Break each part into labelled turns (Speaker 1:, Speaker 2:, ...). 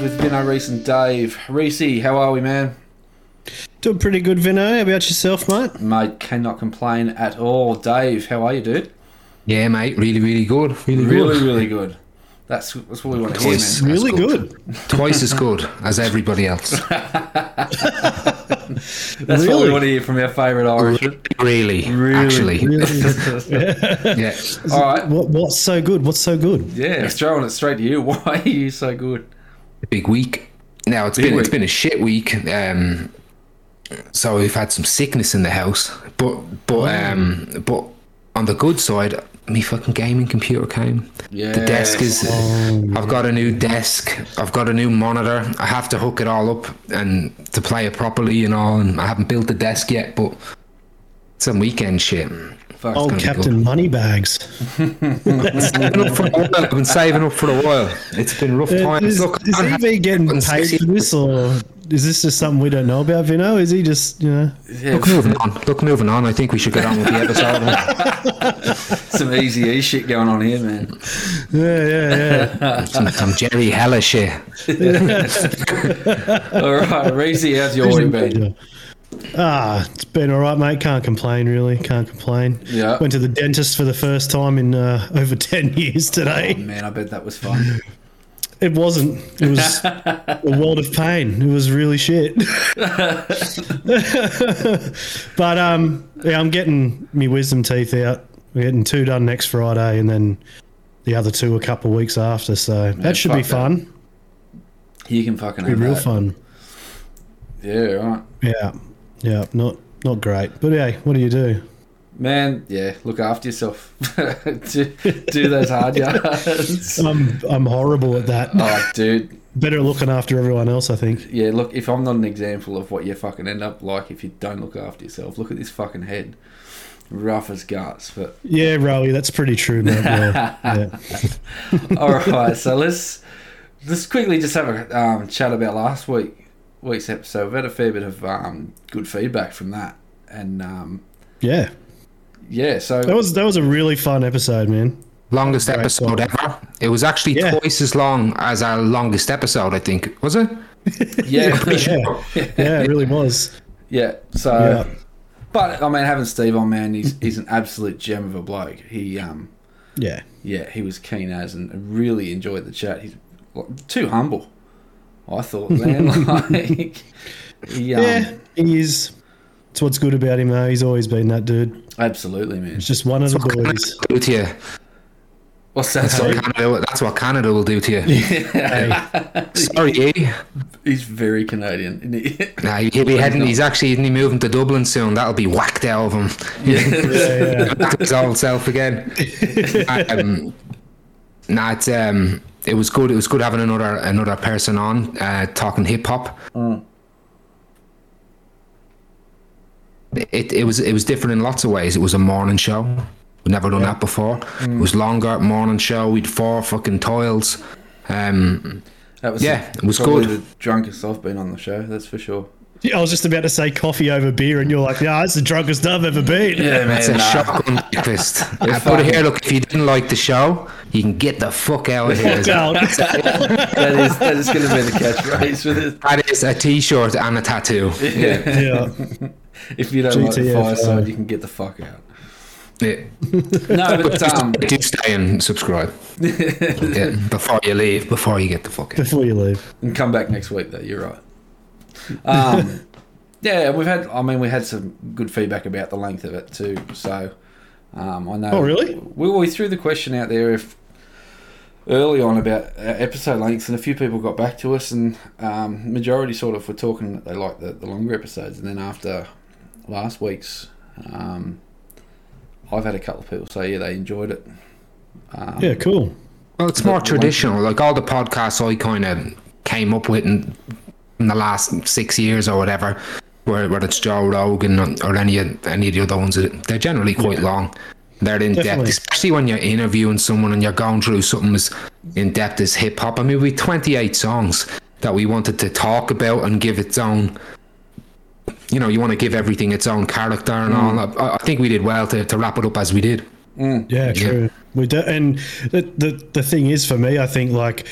Speaker 1: Welcome everyone to Fireside Yarns with Vino, Reese, and Dave. Reese, how are we, man?
Speaker 2: Doing pretty good, Vino. How about yourself, mate?
Speaker 1: Mate, cannot complain at all. Dave, how are you, dude?
Speaker 3: Yeah, mate, really, really good. Really,
Speaker 1: Really,
Speaker 3: good.
Speaker 1: really good. That's that's what we want to hear,
Speaker 3: Twice.
Speaker 1: man.
Speaker 3: That's
Speaker 2: Really good.
Speaker 3: Twice as good as everybody else.
Speaker 1: That's what we
Speaker 2: Really?
Speaker 1: want to hear from our favourite Irish.
Speaker 3: Really,
Speaker 1: Really?
Speaker 3: actually.
Speaker 2: Really?
Speaker 3: Yeah.
Speaker 1: all right.
Speaker 2: what, what's so good? What's so good?
Speaker 1: Yeah, it's throwing it straight to you. Why are you so good?
Speaker 3: Big week. Now it's
Speaker 1: Big
Speaker 3: been it's
Speaker 1: week.
Speaker 3: been a shit week. Um, so we've had some sickness in the house, but but um, but on the good side, me fucking gaming computer came.
Speaker 1: Yeah.
Speaker 3: The desk is. I've got a new desk. I've got a new monitor. I have to hook it all up and to play it properly and all. And I haven't built the desk yet, but some weekend shit.
Speaker 1: Fuck.
Speaker 3: Oh, Old
Speaker 2: Captain Moneybags.
Speaker 3: saving up for a while. I've been saving up for a while. It's been rough uh, times.
Speaker 2: Is,
Speaker 3: Look,
Speaker 2: is
Speaker 3: I
Speaker 2: he been getting paid for this, or is this just something we don't know about, Vino? Is he just, you know?
Speaker 1: Yeah,
Speaker 3: Look, moving on. Look, moving on. I think we should get on with the episode.
Speaker 1: some easy E shit going on here, man.
Speaker 2: Yeah, yeah, yeah.
Speaker 3: some, some Jerry Heller shit.
Speaker 1: All right, Reese, how's your week been?
Speaker 2: Ah, it's been all right, mate. Can't complain, really. Can't complain.
Speaker 1: Yeah.
Speaker 2: Went to the dentist for the first time in uh, over 10 years today.
Speaker 1: Man, I bet that was fun.
Speaker 2: It wasn't. It was a world of pain. It was really shit. but um, yeah, I'm getting my wisdom teeth out. We're getting two done next Friday, and then the other two a couple of weeks after. So that should be
Speaker 1: fuck that.
Speaker 2: fun.
Speaker 1: You can fucking
Speaker 2: Be
Speaker 1: have
Speaker 2: real
Speaker 1: that.
Speaker 2: fun.
Speaker 1: Yeah, right.
Speaker 2: Yeah, yeah. Not not great, but hey, what do you do?
Speaker 1: Man, yeah, look after yourself. do, do those hard yards.
Speaker 2: I'm I'm horrible at that.
Speaker 1: Oh, dude.
Speaker 2: Better looking after everyone else, I think.
Speaker 1: Yeah, look, if I'm not an example of what you fucking end up like if you don't look after yourself, look at this fucking head. Rough as guts, but
Speaker 2: Yeah, Rowie, that's pretty true, mate. Yeah, yeah.
Speaker 1: all right. So let's let's quickly just have a um, chat about last week week's episode. We've had a fair bit of um, good feedback from that, and um,
Speaker 2: yeah.
Speaker 1: yeah. So
Speaker 2: That was that was a really fun episode, man.
Speaker 3: Longest
Speaker 2: Right,
Speaker 3: episode ever. It was actually
Speaker 2: Yeah.
Speaker 3: twice as long as our longest episode, I think. Was it?
Speaker 1: yeah,
Speaker 3: Pretty sure.
Speaker 2: Yeah, it really was.
Speaker 1: yeah. So.
Speaker 2: Yeah.
Speaker 1: But I mean, having Steve on, man, he's he's an absolute gem of a bloke. He, um,
Speaker 2: Yeah.
Speaker 1: yeah, he was keen as and really enjoyed the chat. He's too humble, I thought, man. like, he, um,
Speaker 2: Yeah, he is. It's what's good about him, though. He's always been that dude.
Speaker 1: absolutely, man.
Speaker 2: He's just one of the boys.
Speaker 3: Do to you.
Speaker 1: What's that?
Speaker 3: That's
Speaker 1: Sorry?
Speaker 3: what, Canada, that's what Canada will do to you. Sorry, eh?
Speaker 1: He's very Canadian. isn't he?
Speaker 3: Nah, he'll be heading. He's actually isn't he moving to Dublin soon? That'll be whacked out of him.
Speaker 2: Yeah, yeah.
Speaker 3: Back to his old self again. um, nah, it's um, it was good. It was good having another another person on uh, talking hip hop. It it was it was different in lots of ways. It was a morning show. We'd never done that before. It was longer morning show. We'd four fucking toils. Um,
Speaker 1: That was
Speaker 3: Yeah, it was
Speaker 1: probably
Speaker 3: good.
Speaker 1: The drunkest I've been on the show. That's for sure.
Speaker 2: Yeah, I was just about to say coffee over beer, and you're like, "Yeah, it's the drunkest I've ever been."
Speaker 1: Yeah, man.
Speaker 3: It's a
Speaker 1: nah.
Speaker 3: shotgun breakfast. I put it here. Look, if you didn't like the show, you can get the fuck out of here.
Speaker 2: Fuck out.
Speaker 1: That is that is going to be the catchphrase for this.
Speaker 3: That is a T-shirt and a tattoo.
Speaker 1: Yeah.
Speaker 2: yeah.
Speaker 1: If you don't like the
Speaker 2: GTFO.
Speaker 1: fireside, you can get the fuck out.
Speaker 3: Yeah.
Speaker 1: No, but um,
Speaker 3: Do stay and subscribe. yeah, before you leave, before you get the fuck out.
Speaker 2: Before you leave.
Speaker 1: and come back next week. Though you're right. Um, yeah, we've had. I mean, we had some good feedback about the length of it too. So um, I know.
Speaker 2: Oh, really?
Speaker 1: We, we threw the question out there if early on about uh, episode lengths, and a few people got back to us, and um, majority sort of were talking that they like the, the longer episodes, and then after last week's. Um, I've had a couple of people say yeah they enjoyed it. Um,
Speaker 2: Yeah, cool.
Speaker 3: Well, it's more traditional. Like all the podcasts I kind of came up with in, in the last six years or whatever, where whether it's Joe Rogan or, or any of any of the other ones, they're generally quite long. They're in
Speaker 2: Definitely.
Speaker 3: depth, especially when you're interviewing someone and you're going through something as in depth as hip hop. I mean, we 28 songs that we wanted to talk about and give its own. You know, you want to give everything its own character and all. Mm. I, I think we did well to, to wrap it up as we did. Mm.
Speaker 2: Yeah, true. We do, and the, the the thing is for me, I think like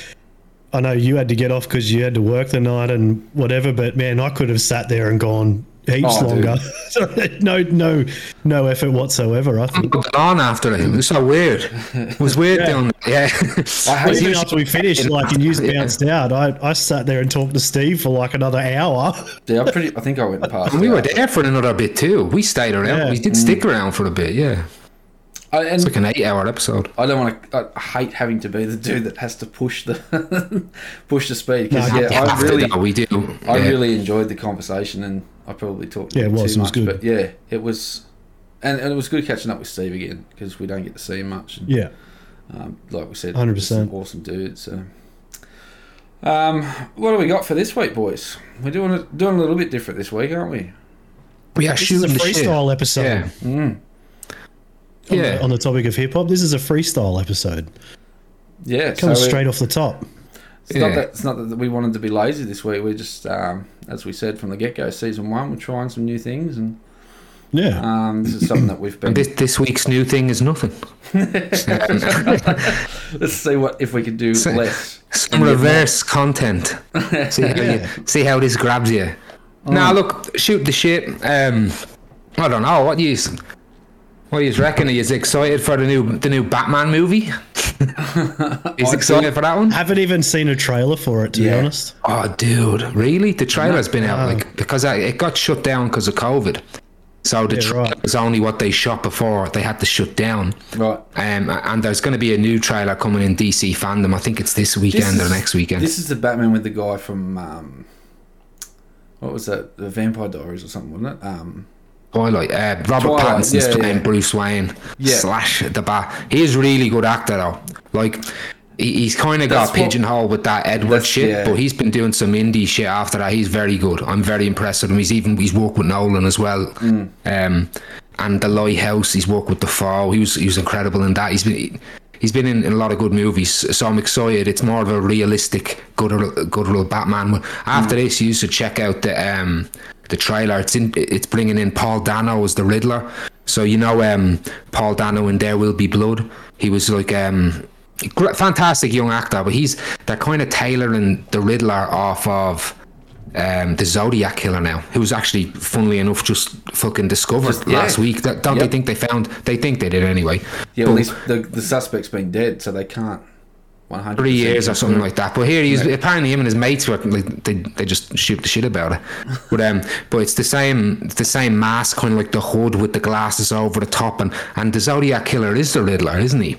Speaker 2: I know you had to get off because you had to work the night and whatever, but man, I could have sat there and gone heaps
Speaker 1: Oh,
Speaker 2: longer. No, no, no effort whatsoever. I think.
Speaker 3: Put it on after it. It was so weird. It was weird
Speaker 2: Yeah.
Speaker 3: doing Yeah.
Speaker 1: I hate
Speaker 2: Even after we finished, like, and you bounced out, I, I sat there and talked to Steve for like another hour.
Speaker 1: Yeah, I pretty. I think I went past.
Speaker 3: And we were
Speaker 1: that.
Speaker 3: there for another bit too. We stayed around.
Speaker 2: Yeah.
Speaker 3: We did stick mm. around for a bit, yeah.
Speaker 1: I, and
Speaker 3: It's like an eight hour episode.
Speaker 1: I don't want to. I hate having to be the dude that has to push the push the speed because
Speaker 2: No,
Speaker 1: yeah, I
Speaker 3: have to,
Speaker 1: really,
Speaker 3: we do.
Speaker 1: I
Speaker 3: yeah.
Speaker 1: really enjoyed the conversation and I probably talked
Speaker 2: Yeah, it
Speaker 1: too
Speaker 2: was, it was
Speaker 1: much,
Speaker 2: good.
Speaker 1: but yeah, it was, and, and it was good catching up with Steve again because we don't get to see him much. And,
Speaker 2: Yeah,
Speaker 1: um, like we said,
Speaker 2: 100%.
Speaker 1: awesome dude. So, um, what do we got for this week, boys? We're doing it doing a little bit different this week, aren't we?
Speaker 3: We are
Speaker 2: this is a
Speaker 3: shooting the
Speaker 2: freestyle episode.
Speaker 3: Yeah.
Speaker 1: Mm.
Speaker 2: On,
Speaker 3: Yeah.
Speaker 2: the, on the topic of hip hop, this is a freestyle episode.
Speaker 1: Yeah, it
Speaker 2: Comes
Speaker 1: so it-
Speaker 2: straight off the top.
Speaker 1: It's not that it's not that we wanted to be lazy this week. We're just, um, as we said from the get go, season one, we're trying some new things, and
Speaker 2: Yeah,
Speaker 1: um, this is something that we've been.
Speaker 3: And this this week's new thing is nothing.
Speaker 1: Let's see what if we can do
Speaker 3: So-
Speaker 1: less.
Speaker 3: Some reverse content. See how you, see how this grabs you. Now look, shoot the shit. Um, I don't know what you what you reckon. Are you excited for the new the new Batman movie? He's excited for that one.
Speaker 2: haven't even seen a trailer for it to be honest.
Speaker 3: Oh, dude, really? The trailer's been out
Speaker 2: Wow.
Speaker 3: like because I, it got shut down because of COVID. So the
Speaker 2: Yeah,
Speaker 3: trailer
Speaker 2: right.
Speaker 3: was only what they shot before they had to shut down.
Speaker 1: Right.
Speaker 3: Um, and there's going to be a new trailer coming in DC FanDome. I think it's this weekend
Speaker 1: is-
Speaker 3: or next weekend.
Speaker 1: This is the Batman with the guy from um, what was that? The Vampire Diaries or something, wasn't it? Um,
Speaker 3: Twilight. Uh, Robert
Speaker 1: Twilight,
Speaker 3: Pattinson's
Speaker 1: yeah,
Speaker 3: playing
Speaker 1: yeah.
Speaker 3: Bruce Wayne
Speaker 1: Yeah.
Speaker 3: slash the Bat. He is really good actor though. Like he, he's kind of got pigeonholed with that Edward shit,
Speaker 1: yeah.
Speaker 3: but he's been doing some indie shit after that. He's very good. I'm very impressed with him. He's even he's worked with Nolan as well.
Speaker 1: Mm.
Speaker 3: Um, and the Lighthouse. He's worked with the Fall. He was he was incredible in that. He's been. He's been in, in a lot of good movies, so I'm excited. It's more of a realistic, good, good little Batman. After
Speaker 1: Mm.
Speaker 3: this, you should check out the um, the trailer. It's in, it's bringing in Paul Dano as the Riddler. So you know, um, Paul Dano in There Will Be Blood. He was like um, fantastic young actor, but he's they're kind of tailoring the Riddler off of um, the Zodiac killer now, who was actually, funnily enough, just fucking discovered
Speaker 1: Just- yeah.
Speaker 3: last week. That- Don't
Speaker 1: Yep.
Speaker 3: they think they found? They think they did anyway.
Speaker 1: yeah,
Speaker 3: But-
Speaker 1: least the, the suspect's been dead, so they can't. One hundred
Speaker 3: three years or something like that. But here he's
Speaker 1: Yeah.
Speaker 3: apparently him and his mates were like they, they just shoot the shit about it. But um, but it's the same it's the same mask, kind of like the hood with the glasses over the top, and and the Zodiac killer is the Riddler, isn't he?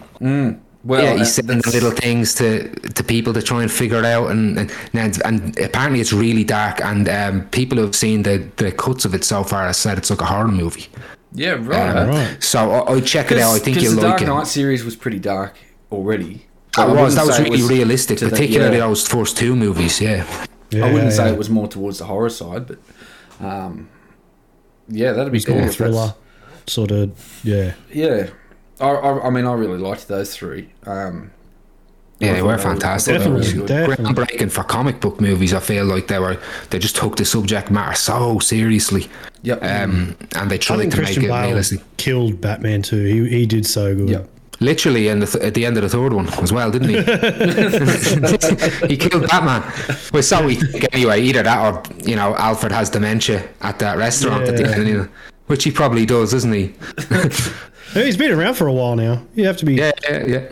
Speaker 1: Well,
Speaker 3: yeah, he's
Speaker 1: that-
Speaker 3: sending
Speaker 1: that's-
Speaker 3: little things to to people to try and figure it out, and and, and, and apparently it's really dark. And um, people who've seen the the cuts of it so far have said it's like a horror movie.
Speaker 1: Yeah, right.
Speaker 3: Um,
Speaker 2: Right.
Speaker 3: So I, I check it out. I think
Speaker 1: Because
Speaker 3: you'll
Speaker 1: the
Speaker 3: like
Speaker 1: Dark. Knight series was pretty dark already.
Speaker 3: That
Speaker 1: I
Speaker 3: was
Speaker 1: wouldn't
Speaker 3: that was
Speaker 1: say it
Speaker 3: really realistic,
Speaker 1: to the-
Speaker 3: particularly
Speaker 1: yeah.
Speaker 3: those first two movies. Yeah.
Speaker 2: Yeah,
Speaker 1: I wouldn't
Speaker 2: yeah,
Speaker 1: say it was more towards the horror side, but um, yeah, that'd be
Speaker 2: It's
Speaker 1: cool.
Speaker 2: more
Speaker 1: if
Speaker 2: thriller, sort of. Yeah,
Speaker 1: Yeah, I, I, I mean, I really liked those three. Um,
Speaker 3: Yeah, they were fantastic.
Speaker 1: I thought they were
Speaker 2: Definitely, definitely.
Speaker 3: Groundbreaking for comic book movies. I feel like they were they just took the subject matter so seriously,
Speaker 1: Yep.
Speaker 3: um, and they
Speaker 2: I
Speaker 3: tried
Speaker 2: think
Speaker 3: to make
Speaker 2: Christian
Speaker 3: it
Speaker 2: Bale
Speaker 3: realistic.
Speaker 2: killed Batman too. He he did so good.
Speaker 1: Yep.
Speaker 3: Literally, in the th- at the end of the third one as well, didn't he? he killed Batman. Well, so we think anyway. Either that, or you know, Alfred has dementia at that restaurant at the
Speaker 2: Yeah.
Speaker 3: end, you know, which he probably does, doesn't he?
Speaker 2: He's been around for a while now. You have to be.
Speaker 3: Yeah, yeah, yeah.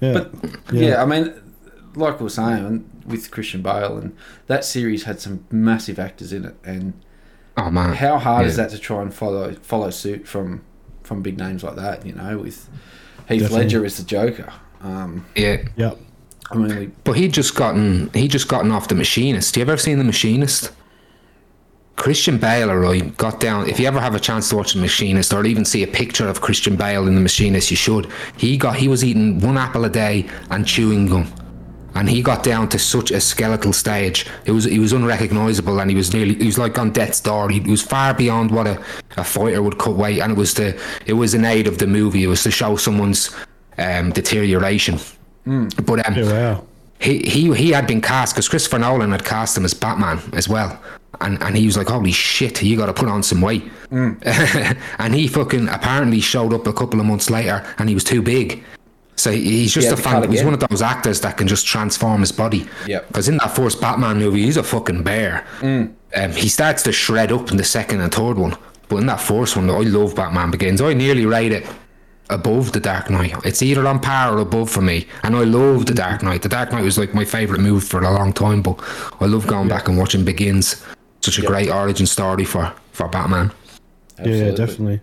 Speaker 2: yeah.
Speaker 1: But yeah. I mean, like we were saying with Christian Bale, and that series had some massive actors in it, and
Speaker 3: Oh man,
Speaker 1: how hard is that to try and follow follow suit from from big names like that? You know, with Heath
Speaker 2: Definitely.
Speaker 1: Ledger is the Joker. Um,
Speaker 3: Yeah,
Speaker 2: Yep.
Speaker 1: I mean, we,
Speaker 3: But he just gotten he just gotten off the machinist. Do you ever seen the machinist? Christian Bale, right, got down. If you ever have a chance to watch the machinist, or even see a picture of Christian Bale in the machinist, you should. He got he was eating one apple a day and chewing gum, and he got down to such a skeletal stage. It was he was unrecognizable, and he was nearly he was like on death's door. He was far beyond what a, a fighter would cut weight, and it was the it was an aid of the movie. It was to show someone's um, deterioration. But um,
Speaker 2: Yeah, wow.
Speaker 3: he he he had been cast because Christopher Nolan had cast him as Batman as well, and and he was like, holy shit, you got to put on some weight, and he fucking apparently showed up a couple of months later, and he was too big, So he's just
Speaker 1: Yeah,
Speaker 3: a fan.
Speaker 1: cut
Speaker 3: He's one of those actors that can just transform his body.
Speaker 1: Yeah.
Speaker 3: Because in that first Batman movie, he's a fucking bear.
Speaker 1: Mm.
Speaker 3: Um, he starts to shred up in the second and third one, but in that first one, I love Batman Begins. I nearly rate it above The Dark Knight. It's either on par or above for me, and I love The Dark Knight. The Dark Knight was like my favorite movie for a long time, but I love going back and watching Begins. Such a great origin story for for Batman.
Speaker 2: Yeah,
Speaker 1: Absolutely.
Speaker 2: definitely.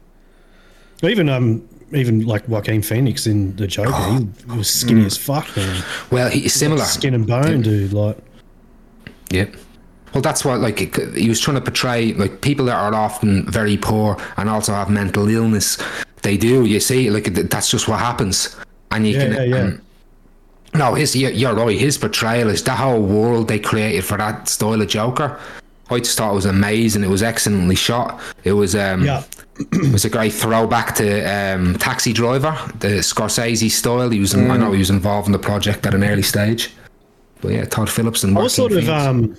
Speaker 2: Even um, even like Joaquin Phoenix in the Joker,
Speaker 3: Oh.
Speaker 2: he was skinny
Speaker 3: Mm.
Speaker 2: as fuck, man.
Speaker 3: Well, he's similar.
Speaker 2: Skin and bone, dude. Like,
Speaker 3: Yeah. Well, that's what like he was trying to portray like people that are often very poor and also have mental illness. They do. You see, like that's just what happens, and you
Speaker 2: Yeah,
Speaker 3: can.
Speaker 2: yeah, yeah.
Speaker 3: um, no, his you're, right. His portrayal is that whole world they created for that style of Joker. I just thought it was amazing. It was excellently shot. It was um,
Speaker 2: yeah,
Speaker 3: was a great throwback to um, Taxi Driver, the Scorsese style. He was,
Speaker 2: Mm.
Speaker 3: I know he was involved in the project at an early stage. But yeah, Todd Phillips and
Speaker 2: I was
Speaker 3: Joaquin
Speaker 2: sort of um,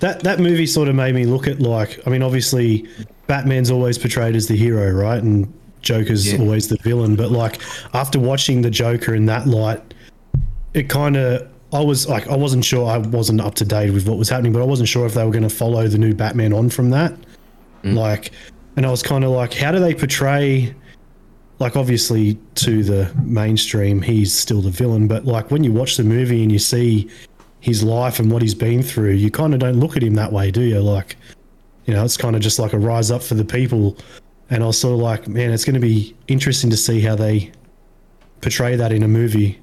Speaker 2: that that movie sort of made me look at like, I mean, obviously, Batman's always portrayed as the hero, right, and Joker's
Speaker 3: Yeah.
Speaker 2: always the villain. But like after watching the Joker in that light, it kind of. I was like, I wasn't sure. I wasn't up to date with what was happening, but I wasn't sure if they were going to follow the new Batman on from that. Like, and I was kind of like, how do they portray? Like, obviously, to the mainstream, he's still the villain, but like when you watch the movie and you see his life and what he's been through, you kind of don't look at him that way, do you? Like, you know, it's kind of just like a rise up for the people. And I was sort of like, man, it's going to be interesting to see how they portray that in a movie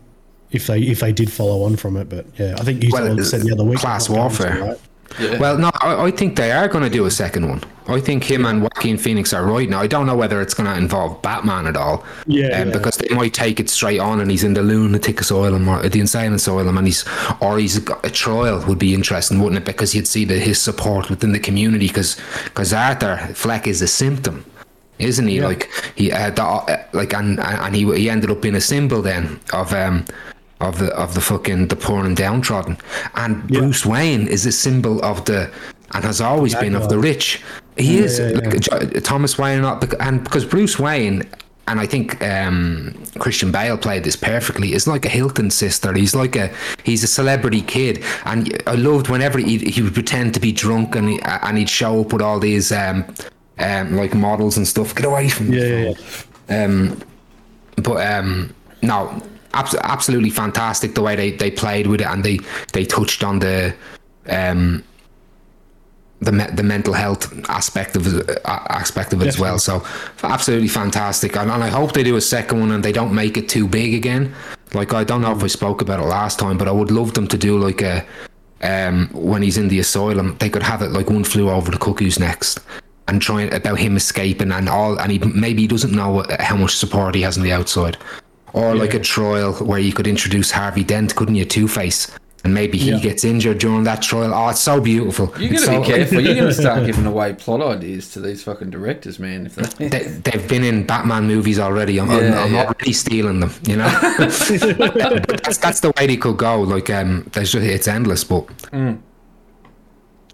Speaker 2: if they if they did follow on from it. But yeah, I think you
Speaker 3: Well,
Speaker 2: said the other week
Speaker 3: class
Speaker 2: they're to,
Speaker 3: warfare.
Speaker 2: right?
Speaker 1: Yeah.
Speaker 3: Well, no, I, I think they are going to do a second one. I think him and Joaquin Phoenix are right now. I don't know whether it's going to involve Batman at all.
Speaker 2: Yeah,
Speaker 3: um,
Speaker 2: yeah.
Speaker 3: because they might take it straight on, and he's in the lunatic asylum or the insane asylum, and he's or he's got a trial would be interesting, wouldn't it? Because you'd see the, his support within the community. Because Arthur Fleck is a symptom. Isn't he
Speaker 2: Yeah.
Speaker 3: like he uh, the, uh, like and and he he ended up being a symbol then of um of the of the fucking the poor and downtrodden. And
Speaker 2: Yeah.
Speaker 3: Bruce Wayne is a symbol of the and has always been of the rich. He is
Speaker 2: yeah,
Speaker 3: like, Thomas Wayne, not and because Bruce Wayne. And I think um, Christian Bale played this perfectly. Is like a Hilton sister. He's like a he's a celebrity kid, and I loved whenever he, he would pretend to be drunk and he, and he'd show up with all these um, um, like models and stuff. Get away from me.
Speaker 2: Yeah, yeah, yeah.
Speaker 3: Um, but um, no, abs- absolutely fantastic the way they, they played with it and they, they touched on the um, the me- the mental health aspect of it, uh, aspect of it as well. So absolutely fantastic, and, and I hope they do a second one and they don't make it too big again. Like I don't know if I spoke about it last time, but I would love them to do like a um, when he's in the asylum, they could have it like one flew over the cuckoo's nest. And trying about him escaping and all, and he maybe he doesn't know how much support he has on the outside, or like a trial where you could introduce Harvey Dent, couldn't you, Two Face, and maybe he
Speaker 2: Yeah.
Speaker 3: gets injured during that trial. Oh, it's so beautiful.
Speaker 1: You're
Speaker 3: It's
Speaker 1: gonna be
Speaker 3: so-
Speaker 1: careful. You're gonna start giving away plot ideas to these fucking directors, man. If they,
Speaker 3: they, they've been in Batman movies already. I'm, I'm, I'm
Speaker 1: yeah.
Speaker 3: already stealing them. You know, But that's that's the way they could go. Like, um, there's just it's endless. But
Speaker 1: Mm.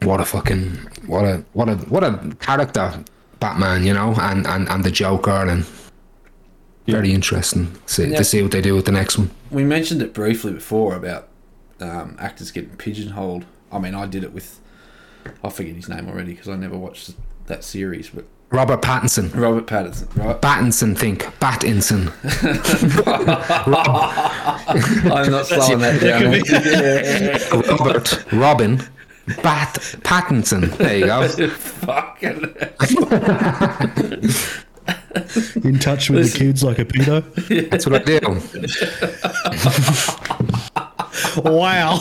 Speaker 3: what a fucking what a what a what a character, Batman. You know, and and and the Joker, and very interesting see,
Speaker 1: Yeah.
Speaker 3: to see what they do with the next one.
Speaker 1: we mentioned it briefly before about um, actors getting pigeonholed. I mean, I did it with I forget his name already because I never watched that series, but
Speaker 3: Robert Pattinson.
Speaker 1: Robert Pattinson, right?
Speaker 3: Battinson, think Pattinson.
Speaker 1: I'm not slowing that down.
Speaker 3: Robert Robin Bat Pattinson. There you go.
Speaker 1: Fucking.
Speaker 2: In touch with the kids like a pedo.
Speaker 3: That's what I do.
Speaker 2: wow.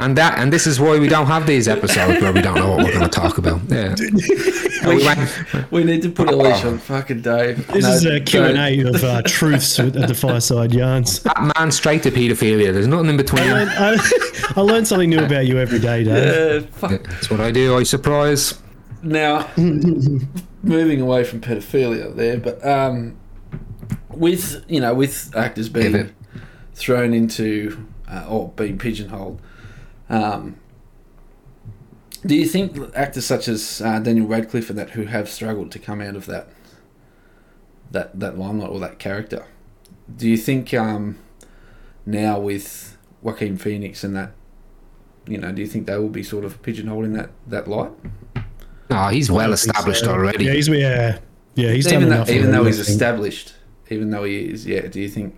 Speaker 3: And that, and this is why we don't have these episodes where we don't know what we're going to talk about. Yeah. we went,
Speaker 1: We need to put a leash on fucking Dave.
Speaker 2: This
Speaker 1: No,
Speaker 2: is a
Speaker 1: don't.
Speaker 2: Q&A of uh, truths at the Fireside Yarns.
Speaker 3: that man straight to paedophilia. There's nothing in between.
Speaker 2: I, I, I learn something new about you every day, Dave.
Speaker 1: Uh, fuck.
Speaker 3: That's what I do. I surprise.
Speaker 1: Now, moving away from pedophilia there, but um, with you know, with actors being
Speaker 3: Pivot.
Speaker 1: thrown into uh, or being pigeonholed, um, do you think actors such as uh, Daniel Radcliffe and that who have struggled to come out of that that that limelight or that character, do you think um, now with Joaquin Phoenix and that, you know, do you think they will be sort of pigeonholed in that that light?
Speaker 3: No, he's well established
Speaker 2: So,
Speaker 3: already.
Speaker 2: Yeah, he's yeah, yeah, he's done
Speaker 1: even
Speaker 2: enough.
Speaker 1: though, even though he's
Speaker 2: I
Speaker 1: established, even though he is, yeah. Do you think,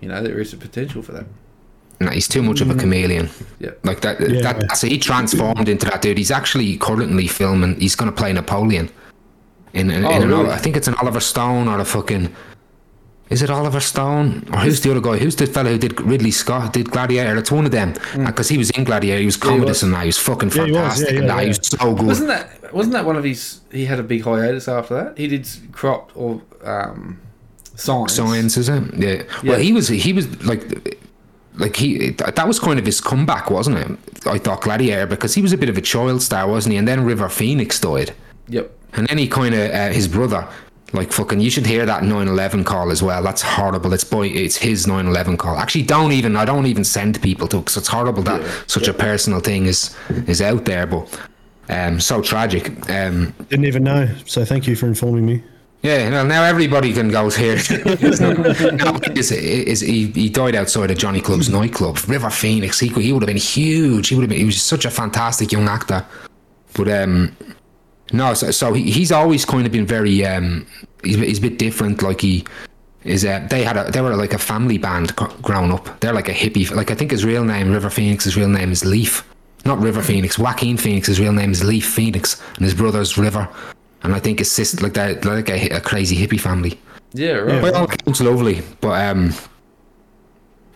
Speaker 1: you know, there is a potential for that?
Speaker 3: No, he's too much of a mm. chameleon.
Speaker 1: Yeah.
Speaker 3: Like that.
Speaker 2: Yeah.
Speaker 3: that that's, he transformed into that dude. He's actually currently filming. He's going to play Napoleon. In, in,
Speaker 1: Oh,
Speaker 3: in an,
Speaker 1: really?
Speaker 3: I think it's an Oliver Stone or a fucking. Is it Oliver Stone or who's the other guy? Who's the fellow who did Ridley Scott? Did Gladiator? It's one of them. Because he was in Gladiator. He was
Speaker 1: Mm. he
Speaker 3: commodus
Speaker 1: was.
Speaker 3: and that. He was fucking
Speaker 2: Yeah, he was, yeah,
Speaker 3: fantastic. and
Speaker 2: yeah,
Speaker 3: that. He was so good.
Speaker 1: Wasn't that wasn't that one of his? He had a big hiatus after that. He did crop or um, science.
Speaker 3: science is it yeah well
Speaker 1: Yeah.
Speaker 3: he was he was like like he that was kind of his comeback wasn't it i thought gladiator because he was a bit of a child star wasn't he and then river phoenix died
Speaker 1: Yep.
Speaker 3: and then he kind of uh, his brother like fucking you should hear that 911 call as well that's horrible it's boy it's his 911 call actually don't even i don't even send people to because it's horrible that
Speaker 1: Yeah.
Speaker 3: such a personal thing is is out there but um so tragic um
Speaker 2: Didn't even know. So thank you for informing me.
Speaker 3: yeah, well, now everybody can go here. no, is, is, he, he died outside of Johnny Club's nightclub, River Phoenix. He, he would have been huge. He would have been. He was such a fantastic young actor. But um, no, so, so he, he's always kind of been very um, he's, he's a bit different. Like he is. Uh, they had a they were like a family band gr- growing up. They're like a hippie. Like I think his real name, River Phoenix's real name is Leaf. Not River Phoenix. Joaquin Phoenix's real name is Leaf Phoenix, and his brother's River. And I think his sister, like that, like a, a crazy hippie family.
Speaker 1: Yeah. Right.
Speaker 3: By all lovely, but um,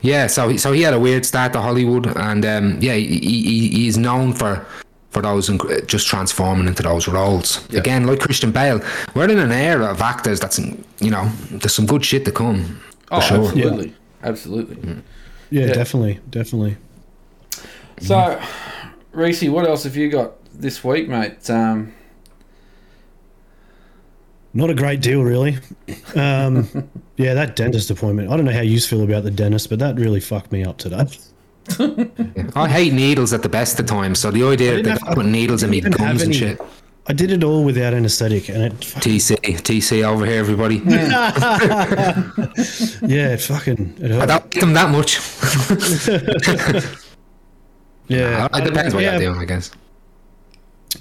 Speaker 3: yeah. So he, so he had a weird start to Hollywood, and um, yeah, he, he, he is known for for those inc- just transforming into those roles.
Speaker 1: Yeah.
Speaker 3: Again, like Christian Bale, we're in an era of actors that's you know there's some good shit to come.
Speaker 1: Oh,
Speaker 3: sure.
Speaker 1: absolutely. Absolutely.
Speaker 2: Yeah,
Speaker 1: Yeah.
Speaker 2: definitely, definitely.
Speaker 1: So, Reese, what else have you got this week, mate? Um,
Speaker 2: Not a great deal, really. Um, yeah, that dentist appointment. I don't know how you feel about the dentist, but that really fucked me up today.
Speaker 3: I hate needles at the best of times, so the idea that they
Speaker 2: have-
Speaker 3: put needles in me gums and shit.
Speaker 2: I did it all without anesthetic, and it,
Speaker 3: TC, TC over here, everybody.
Speaker 2: yeah, it fucking it
Speaker 3: I don't like them that much.
Speaker 2: Yeah,
Speaker 3: it depends what
Speaker 2: yeah,
Speaker 3: you're doing, I guess.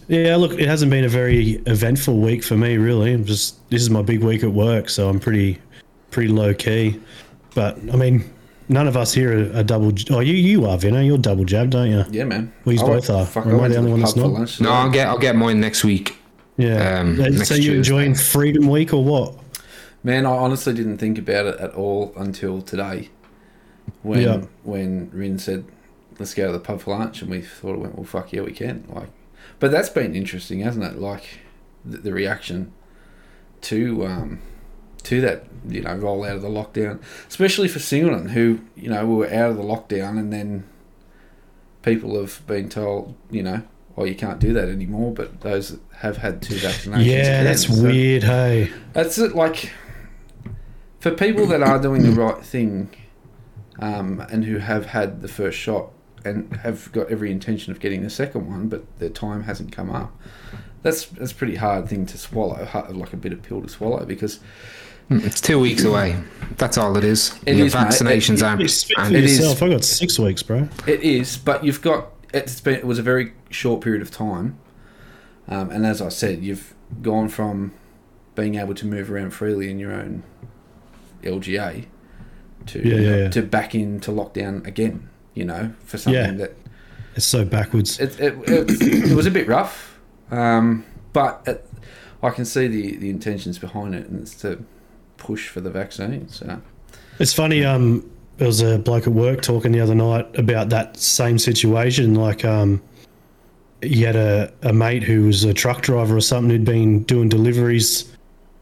Speaker 2: Yeah, look, it hasn't been a very eventful week for me, really. I'm just this is my big week at work, so I'm pretty pretty low key. But I mean, none of us here are, are double. Oh, you you are, Vino. You're double jabbed, don't you?
Speaker 1: yeah, man.
Speaker 2: We
Speaker 1: I
Speaker 2: both are.
Speaker 1: Fuck, I
Speaker 2: am I the only one that's not?
Speaker 1: lunch
Speaker 3: No. I'll get I'll get mine next week.
Speaker 2: Yeah.
Speaker 3: Um,
Speaker 2: Uh,
Speaker 3: next
Speaker 2: so you enjoying Freedom Week or what?
Speaker 1: Man, I honestly didn't think about it at all until today, when
Speaker 2: Yeah.
Speaker 1: when Rin said, "Let's go to the pub for lunch," and we thought it went, "Well, fuck yeah, we can." Like, but that's been interesting, hasn't it? Like, the, the reaction to um, to that, you know, roll out of the lockdown, especially for Singleton, who you know we were out of the lockdown, and then people have been told, you know, oh, you can't do that anymore. But those that have had two vaccinations,
Speaker 2: Yeah,
Speaker 1: can.
Speaker 2: that's
Speaker 1: So-
Speaker 2: weird. Hey,
Speaker 1: that's it. Like for people that are doing the right thing, um, and who have had the first shot and have got every intention of getting the second one, but their time hasn't come up. That's that's a pretty hard thing to swallow, hard, like a bitter pill to swallow, because
Speaker 3: It's two weeks away. That's all it is.
Speaker 1: It
Speaker 3: Your
Speaker 1: is, mate.
Speaker 3: vaccinations
Speaker 1: It-
Speaker 3: aren't.
Speaker 2: speak for
Speaker 3: aren't-
Speaker 1: It is.
Speaker 2: yourself. I got six weeks, bro.
Speaker 1: it is. But you've got it's been it was a very short period of time, um, and as I said, you've gone from being able to move around freely in your own LGA to
Speaker 2: Yeah, yeah, yeah.
Speaker 1: to back into lockdown again. You know, for something
Speaker 2: Yeah.
Speaker 1: that
Speaker 2: It's so backwards.
Speaker 1: it, it, it, it was a bit rough, um, but it, I can see the, the intentions behind it, and it's to push for the vaccine. So
Speaker 2: It's funny. Um, there was a bloke at work talking the other night about that same situation. Like, um, he had a, a mate who was a truck driver or something who'd been doing deliveries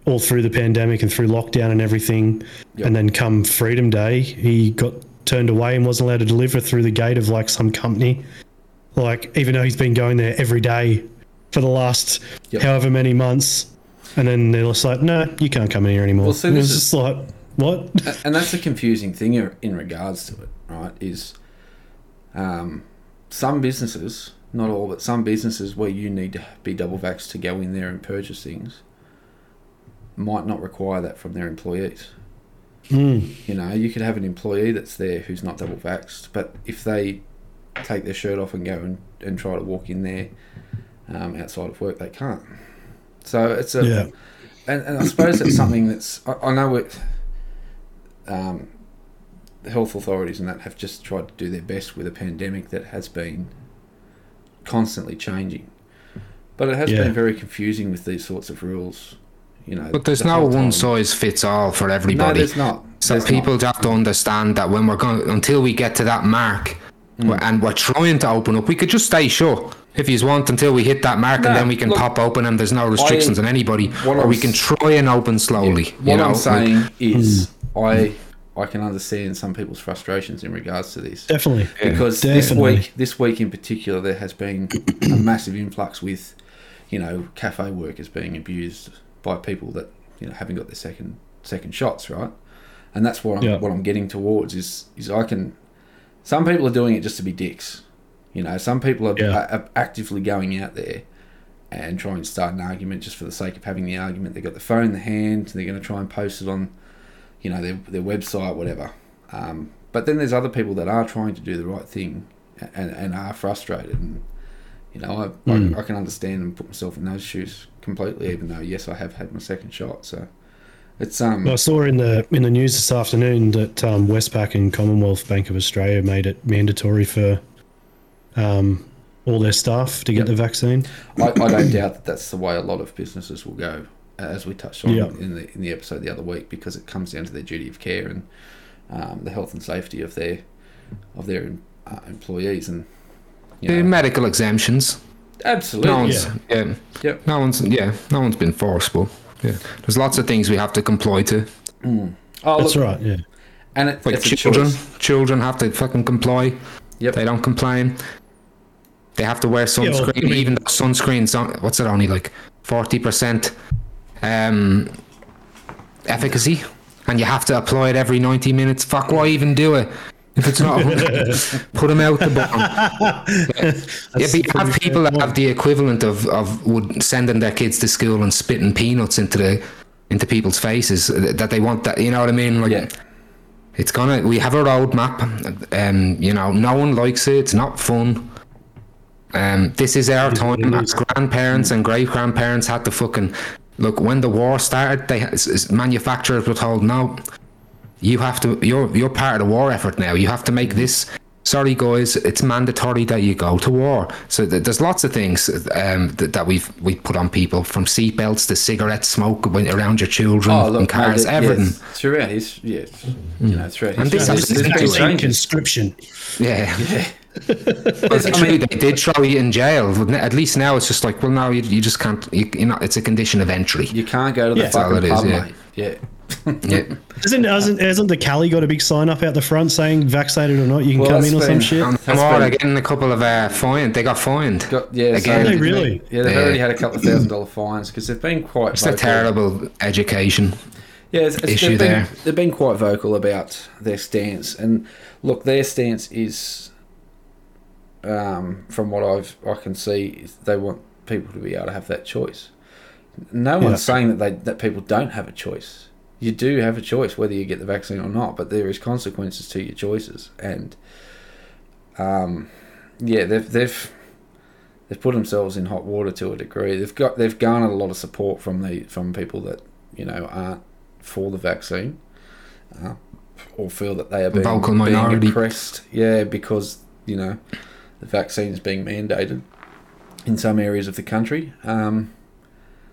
Speaker 2: all through the pandemic and through lockdown and everything.
Speaker 1: Yep.
Speaker 2: And then come Freedom Day, he got turned away and wasn't allowed to deliver through the gate of like some company. Like, even though he's been going there every day for the last
Speaker 1: Yep.
Speaker 2: however many months. And then they're just like, no, you can't come in here anymore.
Speaker 1: Well, see,
Speaker 2: and it
Speaker 1: is-
Speaker 2: just like, what?
Speaker 1: And that's the confusing thing in- regards to it, right? Is um, some businesses, not all, but some businesses where you need to be double vaxxed to go in there and purchase things, might not require that from their employees. You know, you could have an employee that's there who's not double vaxxed, but if they take their shirt off and go and, and try to walk in there um, outside of work, they can't. So it's a,
Speaker 2: Yeah.
Speaker 1: and, and I suppose it's something that's I, I know it. Um, the health authorities and that have just tried to do their best with a pandemic that has been constantly changing, but it has
Speaker 2: Yeah.
Speaker 1: been very confusing with these sorts of rules. You know,
Speaker 3: But there's
Speaker 1: the
Speaker 3: no one size fits all for everybody.
Speaker 1: No,
Speaker 3: everybody.
Speaker 1: there's not.
Speaker 3: So
Speaker 1: There's
Speaker 3: people
Speaker 1: not.
Speaker 3: have to understand that when we're going until we get to that mark,
Speaker 1: Mm.
Speaker 3: and we're trying to open up, we could just stay shut if you want until we hit that mark,
Speaker 1: No,
Speaker 3: and then we can
Speaker 1: look,
Speaker 3: pop open, and there's no restrictions on anybody, or
Speaker 1: I'm
Speaker 3: we can try and open slowly.
Speaker 1: What
Speaker 3: you know,
Speaker 1: I'm saying
Speaker 3: Like,
Speaker 1: is,
Speaker 2: Hmm.
Speaker 1: I I can understand some people's frustrations in regards to this.
Speaker 2: Definitely.
Speaker 1: because this
Speaker 2: Definitely.
Speaker 1: week, this week in particular, there has been a massive influx with, you know, cafe workers being abused by people that you know haven't got their second second shots, right? And that's what I'm
Speaker 2: Yeah.
Speaker 1: what I'm getting towards is is I can. Some people are doing it just to be dicks, you know. Some people are,
Speaker 2: Yeah.
Speaker 1: are actively going out there and trying to start an argument just for the sake of having the argument. They've got the phone in the hand. They're going to try and post it on, you know, their their website, whatever. Um, but then there's other people that are trying to do the right thing and, and are frustrated. And, you know, I,
Speaker 2: Mm.
Speaker 1: I, I can understand and put myself in those shoes completely, even though, yes, I have had my second shot. So it's, um,
Speaker 2: Well, I saw in the in the news this afternoon that um, Westpac and Commonwealth Bank of Australia made it mandatory for um, all their staff to get
Speaker 1: Yep.
Speaker 2: the vaccine.
Speaker 1: I, I don't doubt that that's the way a lot of businesses will go, as we touched on
Speaker 2: Yeah.
Speaker 1: in the in the episode the other week, because it comes down to their duty of care and um, the health and safety of their of their uh, employees and you
Speaker 3: the
Speaker 1: know,
Speaker 3: medical exemptions.
Speaker 1: absolutely
Speaker 3: No one's, yeah.
Speaker 1: Yep.
Speaker 3: no one's, yeah, no one's been forceful. Yeah, there's lots of things we have to comply to.
Speaker 1: oh
Speaker 2: That's
Speaker 1: look,
Speaker 2: right. Yeah.
Speaker 1: and it,
Speaker 3: Like
Speaker 1: it's
Speaker 3: children,
Speaker 1: choice.
Speaker 3: children have to fucking comply.
Speaker 1: Yep.
Speaker 3: They don't complain. They have to wear sunscreen, even though sunscreen's on, what's it only like forty percent um, efficacy, and you have to apply it every ninety minutes. Fuck, why even do it? If it's not, put them out the bottom. yeah, but you have people that have the equivalent of, of would sending their kids to school and spitting peanuts into the into people's faces that they want that. You know what I mean? Like,
Speaker 1: Yeah.
Speaker 3: It's gonna. We have a roadmap. Um, you know, no one likes it. It's not fun. Um, this is our time as grandparents and great grandparents had to fucking look when the war started. They manufacturers were told no. You have to. You're you're part of the war effort now. You have to make this. Sorry, guys, it's mandatory that you go to war. So th- there's lots of things um, that, that we've we put on people, from seatbelts to cigarette smoke when- around your children
Speaker 1: Oh, look,
Speaker 3: and cars,
Speaker 1: mate,
Speaker 3: everything.
Speaker 1: Yes, throughout his, yes, you know, throughout
Speaker 3: And
Speaker 1: history,
Speaker 3: this
Speaker 1: there's,
Speaker 3: is-
Speaker 1: there's been
Speaker 3: this is
Speaker 2: Vaccine conscription.
Speaker 3: Yeah.
Speaker 1: Yeah.
Speaker 3: Well,
Speaker 1: I mean-
Speaker 3: they did throw you in jail. At least now it's just like, well, no, you, you just can't. You, you know, it's a condition of entry.
Speaker 1: You can't go to the
Speaker 2: Yeah.
Speaker 3: That's
Speaker 1: fucking pub,
Speaker 3: yeah.
Speaker 1: mate. Yeah.
Speaker 3: Yeah.
Speaker 2: Isn't hasn't hasn't the Cali got a big sign up out the front saying vaccinated or not you can
Speaker 1: Well,
Speaker 2: come in or some shit?
Speaker 3: And
Speaker 1: That's
Speaker 3: tomorrow they're getting a couple of uh, fined. They got fined.
Speaker 1: Got, yeah,
Speaker 3: Again.
Speaker 1: so
Speaker 2: They really?
Speaker 1: Yeah, they've
Speaker 3: Yeah.
Speaker 1: already had a couple of thousand dollar fines because they've been quite.
Speaker 3: It's a
Speaker 1: vocal.
Speaker 3: terrible education.
Speaker 1: Yeah, it's, it's,
Speaker 3: issue
Speaker 1: they've been,
Speaker 3: there.
Speaker 1: They've been quite vocal about their stance, and look, their stance is, um, from what I've I can see, they want people to be able to have that choice. No one's
Speaker 2: Yeah.
Speaker 1: saying that they that people don't have a choice. You do have a choice whether you get the vaccine or not, but there is consequences to your choices, and um, yeah, they've they've they've put themselves in hot water to a degree. They've got they've garnered a lot of support from the from people that you know aren't for the vaccine, uh, or feel that they are being,
Speaker 3: Vocal
Speaker 1: being
Speaker 3: minority.
Speaker 1: oppressed. Yeah, because you know the vaccine is being mandated in some areas of the country. Um,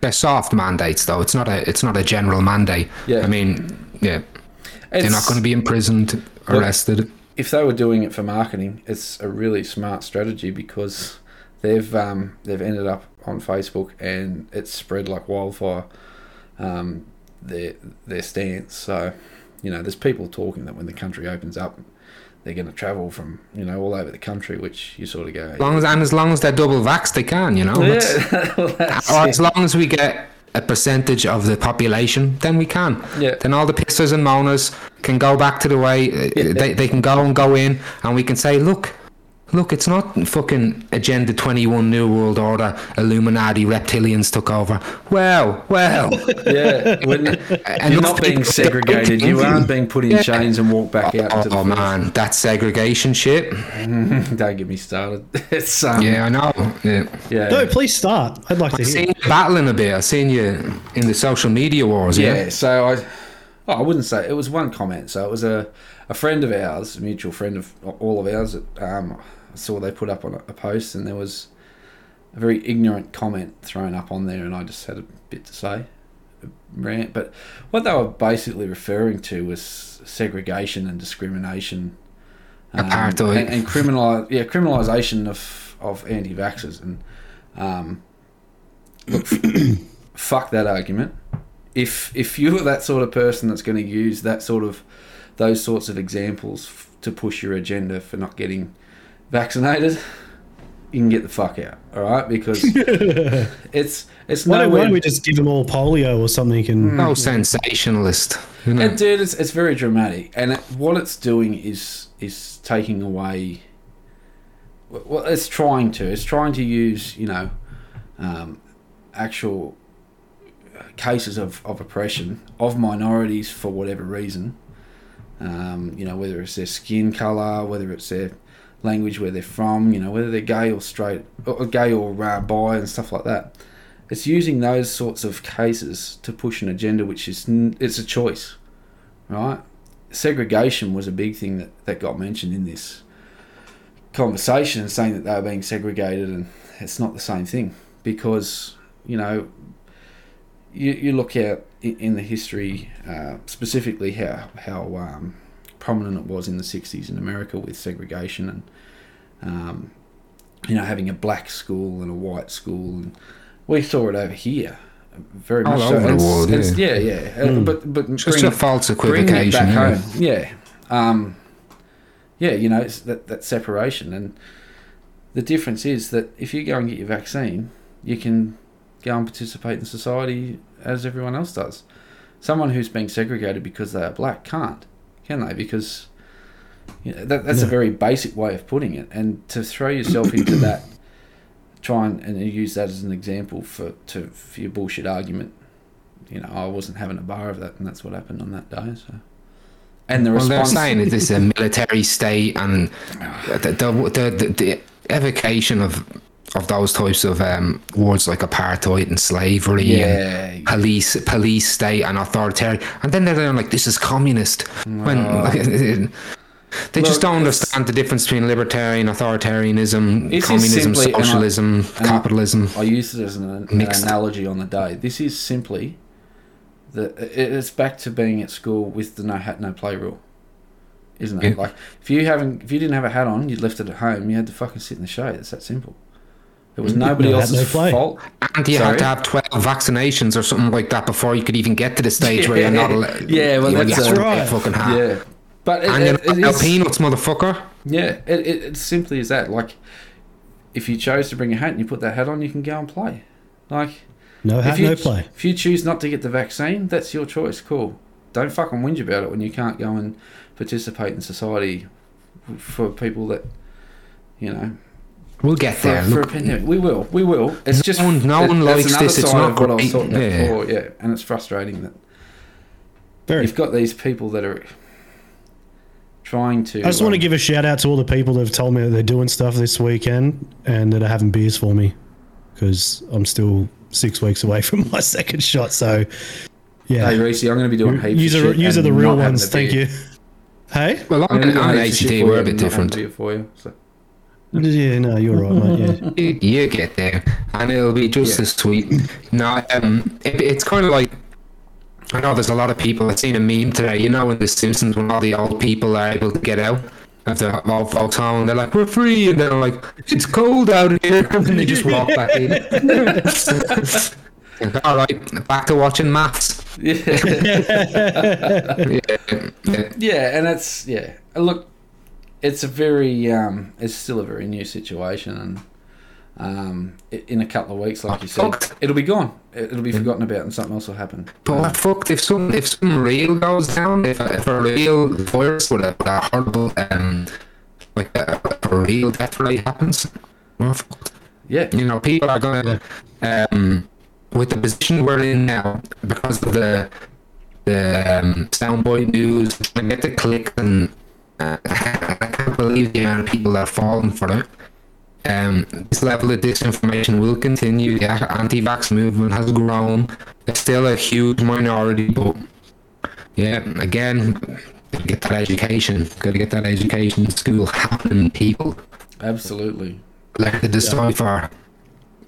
Speaker 3: They're soft mandates, though. It's not a. It's not a general mandate.
Speaker 1: Yeah.
Speaker 3: I mean, yeah, they're not going to be imprisoned, arrested.
Speaker 1: if they were doing it for marketing, it's a really smart strategy because they've um, they've ended up on Facebook and it's spread like wildfire. Um, their their stance. So, you know, there's people talking that when the country opens up, they're going to travel from you know all over the country, which you sort of go.
Speaker 3: As long as and as long as they're double vaxxed, they can. You know.
Speaker 1: Yeah, well,
Speaker 3: or as long as we get a percentage of the population, then we can.
Speaker 1: Yeah.
Speaker 3: Then all the pissers and moaners can go back to the way uh, they, they can go and go in, and we can say, look, look, it's not fucking Agenda 21 New World Order, Illuminati, reptilians took over. Well, well.
Speaker 1: Yeah, when
Speaker 3: And
Speaker 1: you're not being segregated. You aren't being put in
Speaker 3: Yeah.
Speaker 1: chains and walked back out.
Speaker 3: Oh,
Speaker 1: to the
Speaker 3: man, that segregation shit.
Speaker 1: Don't get me started. It's um,
Speaker 3: Yeah, I know. Yeah.
Speaker 1: yeah,
Speaker 2: No, please start. I'd like to
Speaker 3: I've
Speaker 2: hear.
Speaker 3: seen you battling a bit. I've seen you in the social media wars, yeah?
Speaker 1: yeah. So I, oh, I wouldn't say it was one comment. So it was a, a friend of ours, a mutual friend of all of ours. That, um, I saw they put up on a, a post, and there was a very ignorant comment thrown up on there, and I just had a bit to say, a rant. But what they were basically referring to was segregation and discrimination, um,
Speaker 3: Apartheid.
Speaker 1: and, and criminal, yeah, criminalisation of of anti-vaxxers, and um, look, fuck that argument. If if you're that sort of person that's going to use that sort of those sorts of examples f- to push your agenda for not getting vaccinated, you can get the fuck out. All right, because it's it's
Speaker 2: Why don't, why don't we just give them all polio or something? And
Speaker 3: No sensationalist. You know?
Speaker 1: And dude, it's, it's very dramatic, and it, what it's doing is is taking away. Well, it's trying to. It's trying to use you know, um, actual cases of, of oppression of minorities for whatever reason. Um, you know, whether it's their skin color, whether it's their language, where they're from, you know, whether they're gay or straight, or gay or uh, bi, and stuff like that. It's using those sorts of cases to push an agenda, which is it's a choice, right? Segregation was a big thing that, that got mentioned in this conversation, saying that they were being segregated, and it's not the same thing because you know you, you look at in, in the history uh, specifically how how um, prominent it was in the 60s in America with segregation and um, you know having a black school and a white school and we saw it over here very
Speaker 3: All
Speaker 1: much so.
Speaker 3: over the world, yeah.
Speaker 1: yeah yeah Uh, but but
Speaker 3: Just
Speaker 1: bring-
Speaker 3: a false equivocation. yeah.
Speaker 1: home yeah um, yeah you know it's that, that separation and the difference is that if you go and get your vaccine you can go and participate in society as everyone else does someone who's being segregated because they are black can't can they? Because you know, that, that's a very basic way of putting it. And to throw yourself into that try and, and use that as an example for to for your bullshit argument you know i wasn't having a bar of that and that's what happened on that day so. And the
Speaker 3: Well, they're saying is this a military state and ah. the, the, the, the, the evocation of of those types of um, words like apartheid and slavery
Speaker 1: yeah
Speaker 3: and police police state and authoritarian and then they're like this is communist when they just don't understand the difference between libertarian authoritarianism communism
Speaker 1: simply- and I-
Speaker 3: socialism
Speaker 1: and I-
Speaker 3: capitalism
Speaker 1: I used it as an, an
Speaker 3: Mixed.
Speaker 1: analogy on the day. This is simply the it's back to being at school with the no hat no play rule, isn't it?
Speaker 3: Yeah.
Speaker 1: Like if you haven't if you didn't have a hat on, you'd left it at home. You had to fucking sit in the shade. It's that simple. It was nobody
Speaker 2: No
Speaker 1: else's
Speaker 2: no
Speaker 1: fault.
Speaker 3: and you
Speaker 1: Sorry?
Speaker 3: had to have 12 vaccinations or something like that before you could even get to the stage where you're not allowed
Speaker 1: Yeah, well,
Speaker 3: you
Speaker 1: that's
Speaker 3: have to uh,
Speaker 1: a-
Speaker 3: wear a
Speaker 2: right.
Speaker 3: fucking hat
Speaker 1: Yeah, but it,
Speaker 3: and
Speaker 1: it,
Speaker 3: you're not
Speaker 1: is-
Speaker 3: peanuts motherfucker
Speaker 1: Yeah, it, it, it's simply as that. Like, if you chose to bring a hat and you put that hat on, you can go and play. Like,
Speaker 2: no hat,
Speaker 1: if you,
Speaker 2: no play.
Speaker 1: If you choose not to get the vaccine, that's your choice. Cool. Don't fucking whinge about it when you can't go and participate in society for people that, you know,
Speaker 3: we'll get there
Speaker 1: for a
Speaker 3: Look,
Speaker 1: pandemic. We will. We will. It's just
Speaker 3: one- no
Speaker 1: that-
Speaker 3: one likes this, it's not
Speaker 1: of what I was
Speaker 3: great.
Speaker 1: talking
Speaker 3: Yeah.
Speaker 1: before. Yeah, and it's frustrating that
Speaker 2: Very.
Speaker 1: you've got these people that are trying to.
Speaker 2: I just want to
Speaker 1: um,
Speaker 2: give a shout out to all the people that have told me that they're doing stuff this weekend and that are having beers for me because I'm still six weeks away from my second shot. So, yeah,
Speaker 1: Hey, Reese, I'm going to be doing heaps
Speaker 2: use
Speaker 1: of shit
Speaker 2: use are the real ones.
Speaker 1: a
Speaker 2: Thank you. Hey,
Speaker 3: well I'm,
Speaker 1: I'm gonna
Speaker 3: I'm an
Speaker 1: heaps of shit
Speaker 3: ACT we're a bit
Speaker 1: and not have
Speaker 3: different
Speaker 1: for you. So.
Speaker 2: Yeah, no, you're right, mate. Yeah.
Speaker 3: you, you get there and it'll be just
Speaker 1: Yeah.
Speaker 3: as sweet no um it, it's kind of like I know there's a lot of people I've seen a meme today you know in The Simpsons when all the old people are able to get out after all folks home and they're like we're free and they're like it's cold out here and they just walk back in all right back to watching maths
Speaker 1: Yeah.
Speaker 3: yeah, yeah.
Speaker 1: yeah, and that's yeah. Look, it's a very um, it's still a very new situation, and um, in a couple of weeks, like you said, it'll be gone. It- It'll be forgotten about, and something else will happen.
Speaker 3: But what fucked if some if some real goes down, if a, if a real virus with a, a horrible um like a, a real death rate happens, we're fucked.
Speaker 1: Yeah.
Speaker 3: You know, people are gonna, um, with the position we're in now, because of the the um, soundboy news, trying to get the click, and uh, I can't believe the amount of people that are falling for it. Um, this level of disinformation will continue. The anti-vax movement has grown. It's still a huge minority, but yeah, again, get that education. Gotta get that education in school happening, people.
Speaker 1: Absolutely.
Speaker 3: Like the decipher.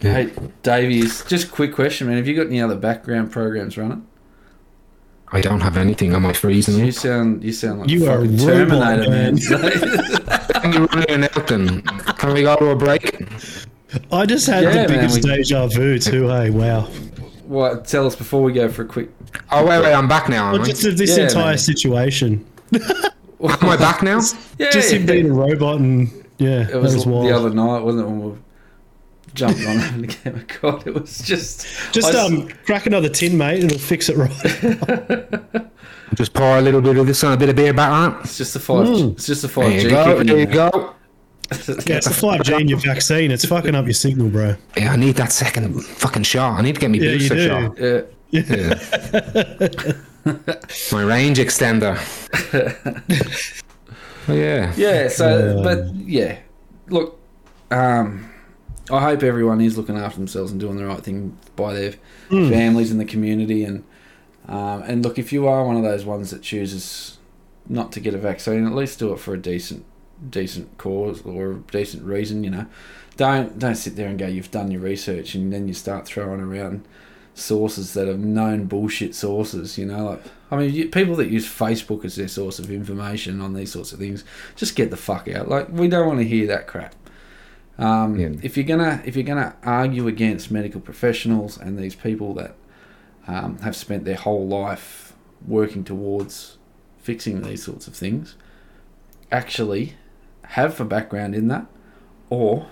Speaker 1: Hey, Davies, just quick question, man. Have you got any other background programs running?
Speaker 3: I don't have anything on my freezing.
Speaker 1: You sound you sound like
Speaker 2: You are
Speaker 1: fucking Terminator, man.
Speaker 3: Can you run in out? Can we go to a break?
Speaker 2: I just had
Speaker 1: Yeah,
Speaker 2: the
Speaker 1: man,
Speaker 2: biggest
Speaker 1: we-
Speaker 2: deja vu too. Hey, wow!
Speaker 1: what? Tell us before we go for a quick.
Speaker 3: Oh wait, wait, I'm back now.
Speaker 2: Well,
Speaker 3: Am I,
Speaker 2: just of this
Speaker 1: Yeah,
Speaker 2: entire
Speaker 1: man.
Speaker 2: situation,
Speaker 3: am I back now?
Speaker 1: Yeah,
Speaker 2: just him being a robot, and yeah,
Speaker 1: it
Speaker 2: that
Speaker 1: was,
Speaker 2: was wild.
Speaker 1: the other night, wasn't it? When we jumped on having a game of God, it was just
Speaker 2: just
Speaker 1: I s-
Speaker 2: um, crack another tin, mate. It'll fix it right.
Speaker 3: Just pour a little bit of this on a bit of beer back on it.
Speaker 1: It's just a five.
Speaker 2: Mm.
Speaker 1: It's just a
Speaker 3: There
Speaker 1: five
Speaker 3: you
Speaker 1: G.
Speaker 3: go. There you go.
Speaker 2: yeah, it's the five G in your vaccine. It's fucking up your signal, bro.
Speaker 3: Yeah, I need that second fucking shot. I need to get me
Speaker 2: Yeah,
Speaker 3: booster shot.
Speaker 1: Yeah,
Speaker 3: My range extender. oh, yeah.
Speaker 1: yeah. So, but yeah, look. Um, I hope everyone is looking after themselves and doing the right thing by their
Speaker 2: Hmm.
Speaker 1: families and the community. And um, and look, if you are one of those ones that chooses not to get a vaccine, at least do it for a decent decent cause or a decent reason. You know, don't don't sit there and go, you've done your research, and then you start throwing around sources that are known bullshit sources. You know, like I mean, you, people that use Facebook as their source of information on these sorts of things, just get the fuck out. Like we don't want to hear that crap. Um,
Speaker 3: Yeah.
Speaker 1: If you're gonna if you're gonna argue against medical professionals and these people that um, have spent their whole life working towards fixing these sorts of things, actually have a background in that, or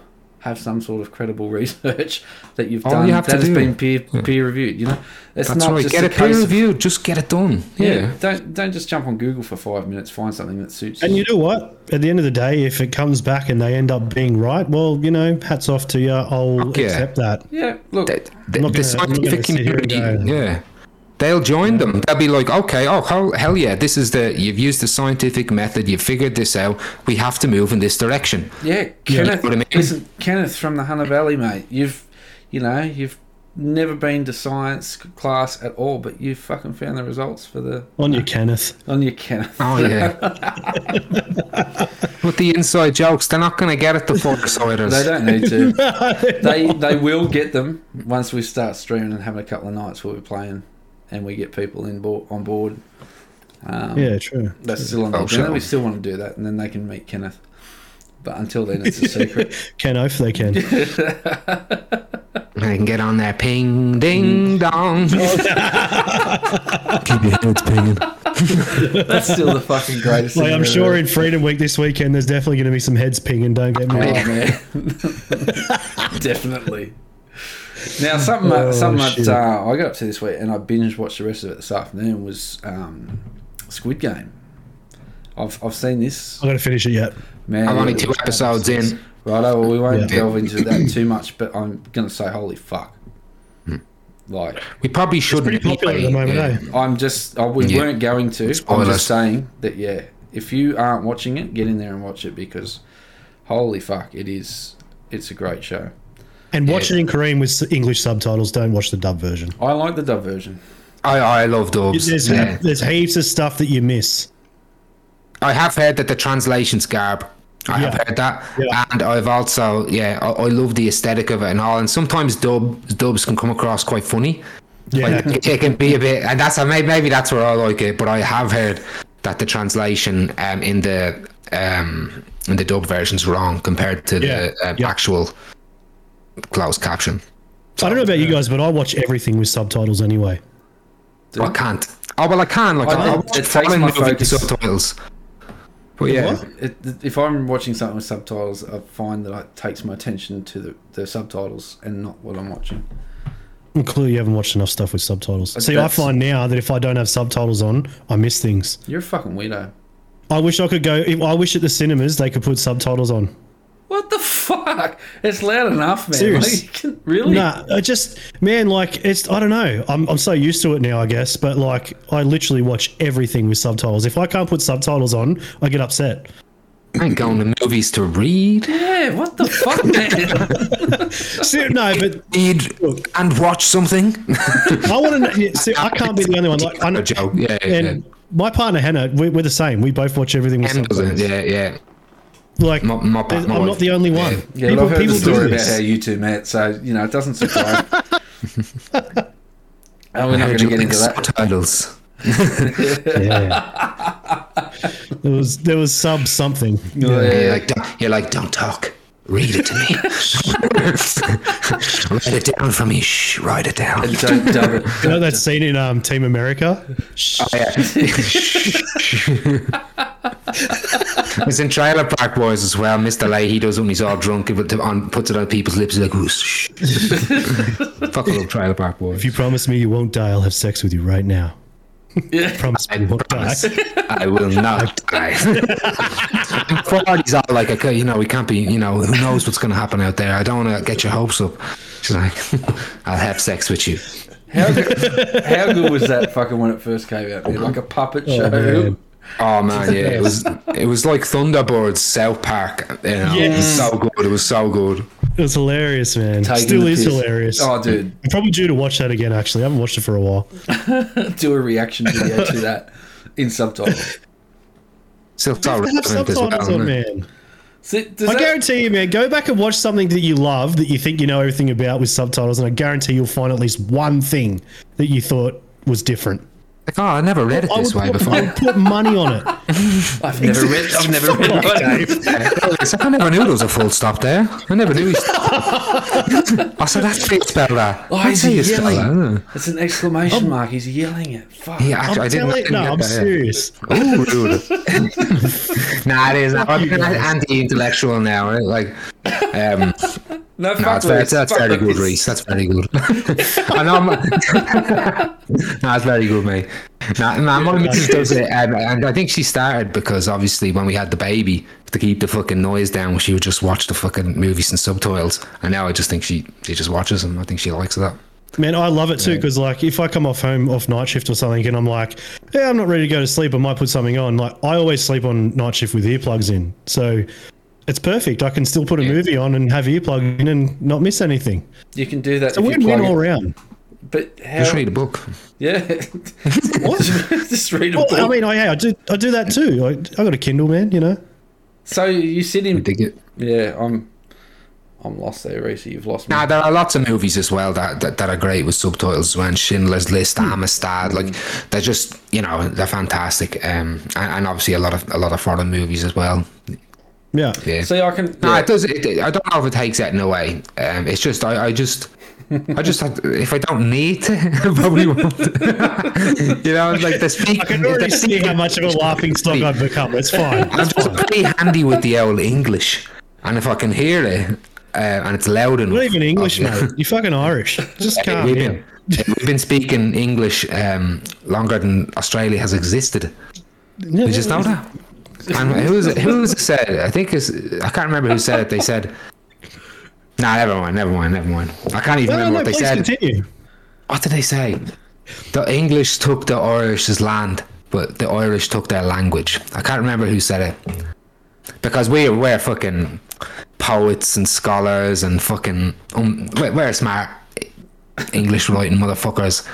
Speaker 1: have some sort of credible research that you've
Speaker 3: All
Speaker 1: done
Speaker 3: you have
Speaker 1: that
Speaker 3: to
Speaker 1: has
Speaker 3: do.
Speaker 1: been peer peer reviewed. You know, it's
Speaker 3: That's
Speaker 1: not
Speaker 3: right.
Speaker 1: just
Speaker 3: Get
Speaker 1: a
Speaker 3: it peer
Speaker 1: case of-
Speaker 3: reviewed. Just get it done.
Speaker 1: yeah.
Speaker 3: Yeah.
Speaker 1: Don't don't just jump on Google for five minutes. Find something that suits
Speaker 2: And
Speaker 1: you.
Speaker 2: you know what? At the end of the day, if it comes back and they end up being right, well, you know, hats off to you. I'll
Speaker 3: Fuck yeah.
Speaker 2: accept that.
Speaker 1: Yeah. Look.
Speaker 3: The, the,
Speaker 2: not
Speaker 3: the
Speaker 2: gonna- I'm not
Speaker 3: scientific
Speaker 2: gonna sit here and
Speaker 3: community,
Speaker 2: go-
Speaker 3: yeah, they'll join them. They'll be like, okay, oh hell, hell yeah, this is the you've used the scientific method, you've figured this out. We have to move in this direction.
Speaker 1: Yeah, Kenneth.
Speaker 3: what I mean?
Speaker 1: Listen, Kenneth from the Hunter Valley, mate. You've, you know, you've never been to science class at all, but you fucking found the results for the
Speaker 2: On you, Kenneth.
Speaker 1: on your Kenneth.
Speaker 3: Oh yeah. With the inside jokes, they're not going to get it. The Firesiders.
Speaker 1: They don't need to. they they will get them once we start streaming and having a couple of nights where we're playing, and we get people in board, on board. Um,
Speaker 2: Yeah, true.
Speaker 1: that's still on the
Speaker 3: Oh,
Speaker 1: agenda.
Speaker 3: sure.
Speaker 1: We still want to do that, and then they can meet Kenneth. But until then, it's a secret.
Speaker 2: Ken Oath, they can.
Speaker 3: They can get on that ping, ding, dong. Keep your heads pinging.
Speaker 1: That's still the fucking greatest.
Speaker 2: Like,
Speaker 1: thing
Speaker 2: I'm
Speaker 1: ever.
Speaker 2: sure in Freedom Week this weekend, there's definitely going to be some heads pinging. Don't get me
Speaker 1: Oh
Speaker 2: wrong.
Speaker 1: man, definitely. Now something
Speaker 2: Oh,
Speaker 1: something that uh, I got up to this week and I binge watched the rest of it this afternoon was um, Squid Game. I've I've seen this
Speaker 2: I'm going to finish it yet.
Speaker 1: man.
Speaker 3: I'm only two episodes in.
Speaker 1: Righto, well we won't
Speaker 2: Yeah.
Speaker 1: delve into that too much, but I'm gonna say holy fuck. Like
Speaker 3: We probably shouldn't.
Speaker 2: Pretty popular at the moment,
Speaker 3: yeah.
Speaker 2: eh?
Speaker 1: I'm just oh, we
Speaker 3: Yeah.
Speaker 1: weren't going to. I'm just saying that yeah, if you aren't watching it, get in there and watch it because holy fuck, it is it's a great show.
Speaker 2: And watch
Speaker 3: Yeah.
Speaker 2: it in Korean with English subtitles. Don't watch the dub version.
Speaker 1: I like the dub version.
Speaker 3: I, I love dubs.
Speaker 2: There's,
Speaker 3: yeah.
Speaker 2: there's heaps of stuff that you miss.
Speaker 3: I have heard that the translation's garb. I have heard that,
Speaker 2: Yeah.
Speaker 3: and I've also yeah, I, I love the aesthetic of it and all. And sometimes dub dubs can come across quite funny.
Speaker 2: Yeah.
Speaker 3: Like it, it can be a bit, and that's maybe maybe that's where I like it. But I have heard that the translation um, in the um, in the dub version's wrong compared to
Speaker 2: Yeah.
Speaker 3: the um,
Speaker 2: Yeah.
Speaker 3: actual closed caption.
Speaker 2: I don't know about you guys, but I watch everything with subtitles anyway.
Speaker 3: I can't. Oh well, I can. Like
Speaker 1: I
Speaker 3: I. I watch
Speaker 1: It takes my focus.
Speaker 3: subtitles. But yeah,
Speaker 1: It, if I'm watching something with subtitles, I find that it takes my attention to the, the subtitles and not what I'm watching.
Speaker 2: Well, Clearly, you haven't watched enough stuff with subtitles.
Speaker 1: But
Speaker 2: See, I find now that if I don't have subtitles on, I miss things.
Speaker 1: You're a fucking weirdo.
Speaker 2: I wish I could go. I wish at the cinemas they could put subtitles on.
Speaker 1: What the fuck? It's loud enough, man.
Speaker 2: Serious.
Speaker 1: Like, really?
Speaker 2: Nah, I just man, like it's I don't know. I'm I'm so used to it now, I guess. But like, I literally watch everything with subtitles. If I can't put subtitles on, I get upset.
Speaker 3: I ain't going to movies to read.
Speaker 1: Yeah, what the fuck, man?
Speaker 2: See, no, but
Speaker 3: Read and watch something.
Speaker 2: I want to. know See, I can't be the only one. Like, I know,
Speaker 3: a joke. Yeah, yeah.
Speaker 2: my partner Hannah, we're, we're the same. We both watch everything with
Speaker 3: Em does it.
Speaker 2: subtitles.
Speaker 3: Yeah, yeah.
Speaker 2: Like,
Speaker 3: My- my- my
Speaker 2: I'm
Speaker 3: wife-
Speaker 2: not the only one.
Speaker 1: Yeah,
Speaker 2: people
Speaker 1: well, I've heard the story
Speaker 2: do
Speaker 1: about
Speaker 2: this.
Speaker 1: how you two met, so, you know, it doesn't surprise Oh, we're not going to get
Speaker 3: like
Speaker 1: into that.
Speaker 3: subtitles.
Speaker 2: Yeah. there was there was sub something.
Speaker 1: Yeah.
Speaker 3: You're like, don't, you're like, don't talk. Read it to me. write it down for me. Shh, write it down.
Speaker 1: And don't dub it.
Speaker 2: You know that scene in um, Team America?
Speaker 3: Oh, yeah. it's in Trailer Park Boys as well. Mr. Lahey, he does it when he's all drunk, but on, puts it on people's lips. He's like, "Ooh, shh. Fuck love Trailer Park Boys.
Speaker 2: If you promise me you won't die, I'll have sex with you right now.
Speaker 1: Yeah.
Speaker 2: Promise me you won't die.
Speaker 3: promise I will not die. Forty's all like, okay, you know, we can't be, you know, who knows what's going to happen out there. I don't want to get your hopes up. She's like, I'll have sex with you.
Speaker 1: How good, how good was that fucking when it first came out? Man? Like a puppet oh, show.
Speaker 2: man.
Speaker 3: Oh man, yeah, it was it was like Thunderbirds South Park. You know, It was so good. It was so good.
Speaker 2: It was hilarious, man.
Speaker 1: Taking
Speaker 2: Still
Speaker 1: the
Speaker 2: is
Speaker 1: piss.
Speaker 2: hilarious.
Speaker 1: Oh, dude,
Speaker 2: I'm probably due to watch that again, actually. I haven't watched it for a while.
Speaker 1: do a reaction video to that in subtitles.
Speaker 3: Still so
Speaker 2: Have
Speaker 3: relevant as well.
Speaker 2: subtitles on, man.
Speaker 1: See, does
Speaker 2: I
Speaker 1: that-
Speaker 2: guarantee you, man, go back and watch something that you love that you think you know everything about with subtitles, and I guarantee you'll find at least one thing that you thought was different.
Speaker 3: Like, oh, I never read it this way
Speaker 2: put,
Speaker 3: before.
Speaker 2: I would put money on it.
Speaker 1: I've never read. It. I've never read it.
Speaker 3: It's like, I never knew there was a full stop there. I never knew. He I said that's how you spell that.
Speaker 1: Oh,
Speaker 3: That's
Speaker 1: is
Speaker 3: how
Speaker 1: he
Speaker 3: you spell
Speaker 1: yelling?
Speaker 3: that.
Speaker 1: It's an exclamation mark. He's yelling it. Fuck.
Speaker 3: Yeah,
Speaker 2: I'm
Speaker 3: actually, I didn't. I
Speaker 2: telling
Speaker 3: didn't
Speaker 2: no, I'm
Speaker 3: that, yeah.
Speaker 2: serious.
Speaker 3: Ooh, rude. nah, it is. I'm anti-intellectual now. Right? Like, um,
Speaker 1: No,
Speaker 3: no,
Speaker 1: fuck
Speaker 3: that's, very,
Speaker 1: Reese,
Speaker 3: that's
Speaker 1: fuck
Speaker 3: very good,
Speaker 1: Reese.
Speaker 3: Reese. That's very good. I know. I'm, no, that's very good, mate. Nah, nah, my missus does it, and, and I think she started because obviously when we had the baby to keep the fucking noise down, she would just watch the fucking movies and subtitles. And now I just think she she just watches them. I think she likes that.
Speaker 2: Man, I love it too because like if I come off home off night shift or something and I'm like, yeah, I'm not ready to go to sleep, I might put something on. Like I always sleep on night shift with earplugs in, so it's perfect. I can still put a
Speaker 3: Yeah.
Speaker 2: movie on and have earplug in and not miss anything.
Speaker 1: You can do that.
Speaker 2: It's a
Speaker 1: if you
Speaker 2: win-win all
Speaker 1: it.
Speaker 2: around.
Speaker 1: But how?
Speaker 3: Just read a book.
Speaker 1: Yeah.
Speaker 2: What?
Speaker 1: Just read a
Speaker 2: Well,
Speaker 1: book.
Speaker 2: I mean, I, yeah, I do. I do that too. I, I got a Kindle, man. You know.
Speaker 1: so you sit in.
Speaker 3: Dig it.
Speaker 1: Yeah, I'm. I'm lost there, Reese. You've lost me.
Speaker 3: Nah, there are lots of movies as well that, that, that are great with subtitles. When Schindler's List, Amistad, like they're just you know they're fantastic. Um, and, and obviously a lot of a lot of foreign movies as well.
Speaker 2: Yeah.
Speaker 3: Yeah.
Speaker 1: See, I can.
Speaker 3: No,
Speaker 1: yeah.
Speaker 3: it does. It, I don't know if it takes that in a way. Um, it's just I, I just. I just if I don't need to, I probably won't. you know, it's like the speak.
Speaker 2: I can already see how much of a laughing stock I've become. It's fine.
Speaker 3: I'm just pretty handy with the old English, and if I can hear it uh, and it's loud enough,
Speaker 2: Not even English,
Speaker 3: I'll-
Speaker 2: mate. You're fucking Irish. Just calm
Speaker 3: we've been we've been speaking English um, longer than Australia has existed. Did you just know that? And who was it? Who said? I think it's, I can't remember who said it. They said, "Nah, never mind, never mind, never mind." I can't even
Speaker 2: No,
Speaker 3: remember
Speaker 2: no,
Speaker 3: what they said.
Speaker 2: continue.
Speaker 3: What did they say? The English took the Irish's land, but the Irish took their language. I can't remember who said it. Because we're we're fucking poets and scholars and fucking um, we're, we're smart English writing motherfuckers.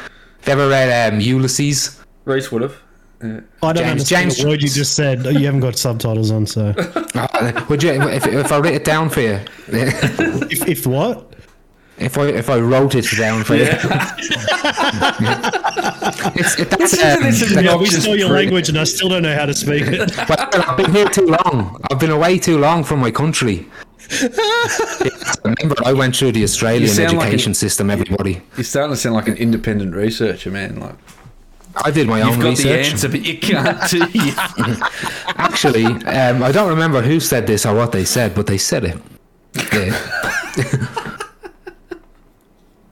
Speaker 3: Have you ever read um, Ulysses?
Speaker 1: Reese would have.
Speaker 2: I don't
Speaker 3: James-
Speaker 2: understand
Speaker 3: James
Speaker 2: the word you just said. You haven't got subtitles on, so
Speaker 3: Uh, would you if, if I write it down for you?
Speaker 2: if, if what?
Speaker 3: If I if I wrote it down for you, it's, it, that's, um,
Speaker 1: this is
Speaker 2: Yeah, we
Speaker 1: Just
Speaker 2: stole your language, and I still don't know how to speak it.
Speaker 3: Well, I've been here too long. I've been away too long from my country. Remember, I went through the Australian
Speaker 1: sound like
Speaker 3: education
Speaker 1: an-
Speaker 3: system. Everybody,
Speaker 1: You're starting to sound like an independent researcher, man. Like
Speaker 3: I did my
Speaker 1: you've
Speaker 3: own
Speaker 1: got
Speaker 3: research.
Speaker 1: the answer, but you can't do it.
Speaker 3: Actually, um, I don't remember who said this or what they said, but they said it. Yeah.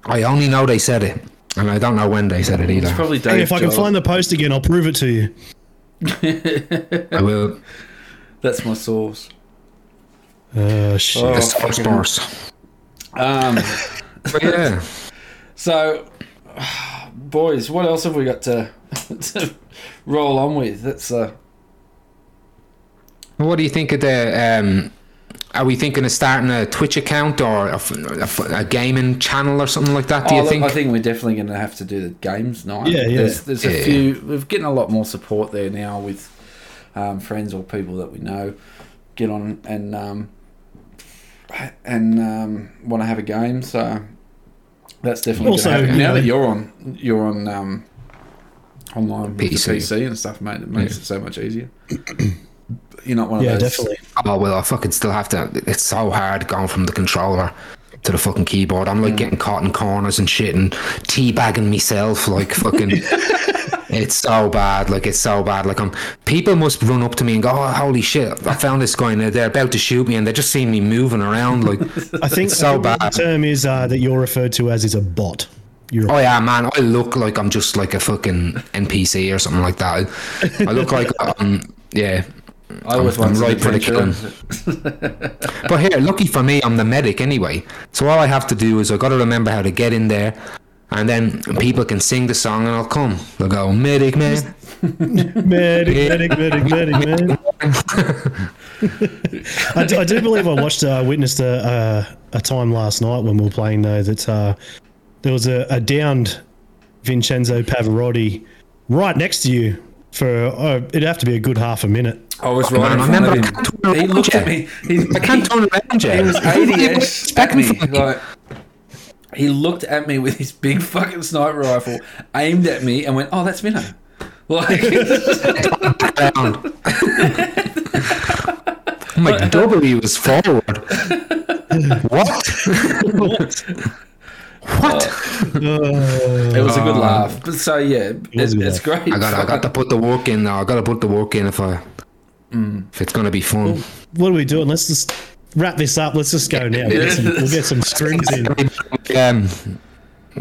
Speaker 3: I only know they said it, and I don't know when they said it
Speaker 1: It's
Speaker 3: either.
Speaker 1: probably Dave.
Speaker 2: Hey, if I can
Speaker 1: Giles.
Speaker 2: find the post again, I'll prove it to you.
Speaker 3: I will.
Speaker 1: That's my source.
Speaker 2: Uh, shit.
Speaker 1: Oh,
Speaker 3: The Star
Speaker 1: fucking- Um,
Speaker 3: yeah.
Speaker 1: so, boys, what else have we got to, to roll on with? That's uh,
Speaker 3: What do you think of the? Um, are we thinking of starting a Twitch account or a gaming channel or something like that? Do
Speaker 1: oh,
Speaker 3: you
Speaker 1: look,
Speaker 3: think?
Speaker 1: I think we're definitely going to have to do the games night.
Speaker 2: Yeah, yeah.
Speaker 1: There's, there's a few. We're getting a lot more support there now with um, friends or people that we know get on and um, and um, want to have a game. So that's definitely
Speaker 2: Also,
Speaker 1: also,
Speaker 2: you
Speaker 1: now
Speaker 2: know-
Speaker 1: that you're on, you're on um, online with the
Speaker 3: PC.
Speaker 1: PC and stuff, mate. It makes it so much easier. You're not one of
Speaker 2: Yeah,
Speaker 1: those.
Speaker 2: definitely.
Speaker 3: Oh well, I fucking still have to. It's so hard going from the controller to the fucking keyboard. I'm
Speaker 1: Mm.
Speaker 3: like getting caught in corners and shit and teabagging myself like fucking. it's so bad. Like it's so bad. Like I'm. People must run up to me and go, "Oh, holy shit! I found this guy and they're about to shoot me and they just see me moving around like."
Speaker 2: I think,
Speaker 3: It's so
Speaker 2: I think
Speaker 3: bad.
Speaker 2: the term is uh, that you're referred to as is a bot. You're
Speaker 3: Oh yeah, man! I look like I'm just like a fucking NPC or something like that. I, I look like um, yeah.
Speaker 1: I was
Speaker 3: I'm
Speaker 1: want to
Speaker 3: right for the
Speaker 1: adventure.
Speaker 3: But here, lucky for me, I'm the medic anyway. So all I have to do is I got to remember how to get in there, and then people can sing the song and I'll come. They'll go, medic man.
Speaker 2: medic, medic, medic, medic, man. I, do, I do believe I watched, uh, witnessed a, a, a time last night when we were playing though that uh, there was a, a downed Vincenzo Pavarotti right next to you for uh, it'd have to be a good half a minute.
Speaker 1: I was
Speaker 3: Man,
Speaker 1: right in
Speaker 3: I remember. I can't turn
Speaker 1: He looked at me. He,
Speaker 3: I can't turn around yet.
Speaker 1: He was
Speaker 3: What
Speaker 1: 80
Speaker 3: expecting
Speaker 1: me? Like, he looked at me with his big fucking sniper rifle, aimed at me, and went, "Oh, that's Minnow." Like,
Speaker 3: Around. Oh my W was forward. what? what?
Speaker 1: what it was a good uh, laugh. But so yeah, it,
Speaker 2: was a good
Speaker 1: it's
Speaker 2: laugh.
Speaker 1: great.
Speaker 3: I got I got to put the work in now. I got to put the work in if I mm. if it's gonna be fun.
Speaker 2: What are we doing? Let's just wrap this up. Let's just go now. We'll get some, we'll get some strings in.
Speaker 3: Um,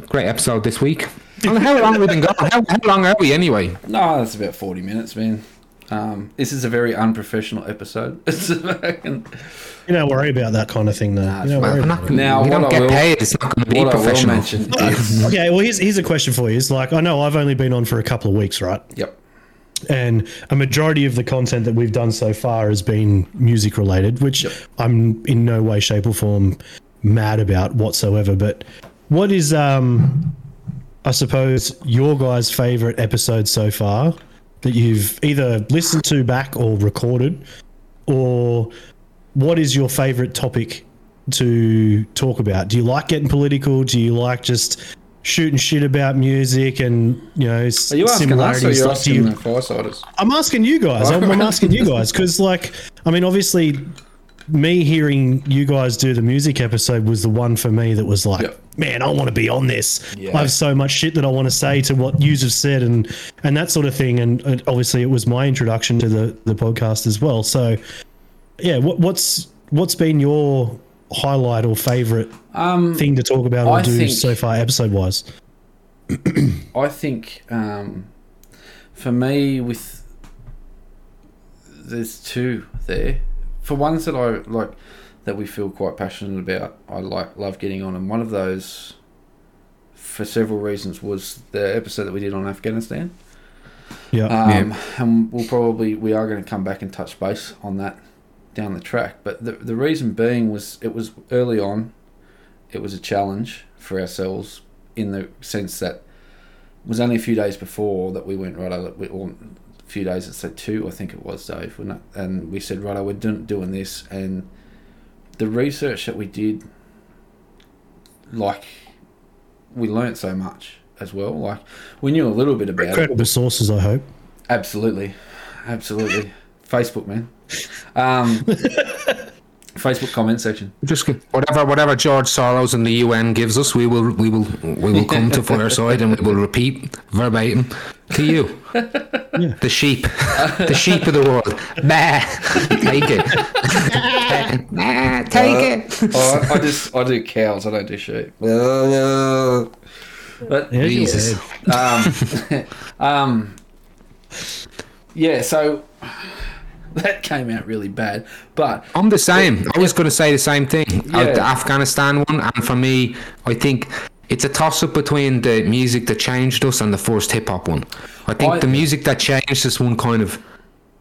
Speaker 3: great episode this week. How long have we been going? How, how long are we anyway?
Speaker 1: No, that's about forty minutes, man. Um, this is a very unprofessional episode. It's a fucking-
Speaker 2: You don't worry about that kind of thing, though.
Speaker 1: Nah,
Speaker 2: you don't
Speaker 1: it's
Speaker 2: worry
Speaker 3: I'm
Speaker 2: about
Speaker 3: not,
Speaker 2: it.
Speaker 1: Now,
Speaker 3: we don't
Speaker 1: I
Speaker 3: get
Speaker 1: will-
Speaker 3: paid. It's not going to be
Speaker 1: what I will
Speaker 3: professional.
Speaker 1: is,
Speaker 2: Okay, well, here's, here's a question for you. It's like, I know I've only been on for a couple of weeks, right?
Speaker 1: yep,
Speaker 2: And a majority of the content that we've done so far has been music related, which
Speaker 1: Yep.
Speaker 2: I'm in no way, shape, or form mad about whatsoever. But what is, um, I suppose, your guys' favorite episode so far that you've either listened to back or recorded? Or what is your favorite topic to talk about? Do you like getting political? Do you like just shooting shit about music and you know
Speaker 1: are you asking us or
Speaker 2: similarities? Like,
Speaker 1: asking
Speaker 2: you-
Speaker 1: the?
Speaker 2: I'm asking you guys. I'm, I'm asking you guys because, like, I mean, obviously, me hearing you guys do the music episode was the one for me that was like,
Speaker 1: Yep.
Speaker 2: man, I want to be on this.
Speaker 1: Yeah.
Speaker 2: I have so much shit that I want to say to what yous have said and and that sort of thing. And, and obviously, it was my introduction to the the podcast as well. So, yeah, what, what's what's been your highlight or favorite
Speaker 1: Um,
Speaker 2: thing to talk about or
Speaker 1: I
Speaker 2: do
Speaker 1: think-
Speaker 2: so far, episode wise?
Speaker 1: I think um, for me, with there's two there. For ones that I like, that we feel quite passionate about, I like love getting on, and one of those, for several reasons, was the episode that we did on Afghanistan.
Speaker 2: Yeah.
Speaker 1: Um, And we'll probably we are going to come back and touch base on that down the track. But the the reason being was it was early on, it was a challenge for ourselves in the sense that it was only a few days before that we went right. we- Or a few days, it's like two, I think it was, Dave. We're not, and we said, right, we're doing, doing this, and the research that we did, like, we learnt so much as well. Like, we knew a little bit about it.
Speaker 2: Credible sources, I hope.
Speaker 1: Absolutely, absolutely. Facebook, man. Um, Facebook comment section.
Speaker 3: Just whatever whatever George Soros and the UN gives us, we will we will we will come to Fireside and we will repeat verbatim to you. The sheep, the sheep of the world. Bah, take it. Bah, take it.
Speaker 1: Oh, I, I just I do cows. I don't do sheep. But
Speaker 2: Yeah,
Speaker 3: Jesus.
Speaker 1: um, um, yeah. So that came out really bad. But
Speaker 3: I'm the same. I was going to say the same thing. Uh,
Speaker 1: Yeah.
Speaker 3: the Afghanistan one, and for me, I think it's a toss up between the music that changed us and the first hip hop one. I think
Speaker 1: I-
Speaker 3: the music that changed us one kind of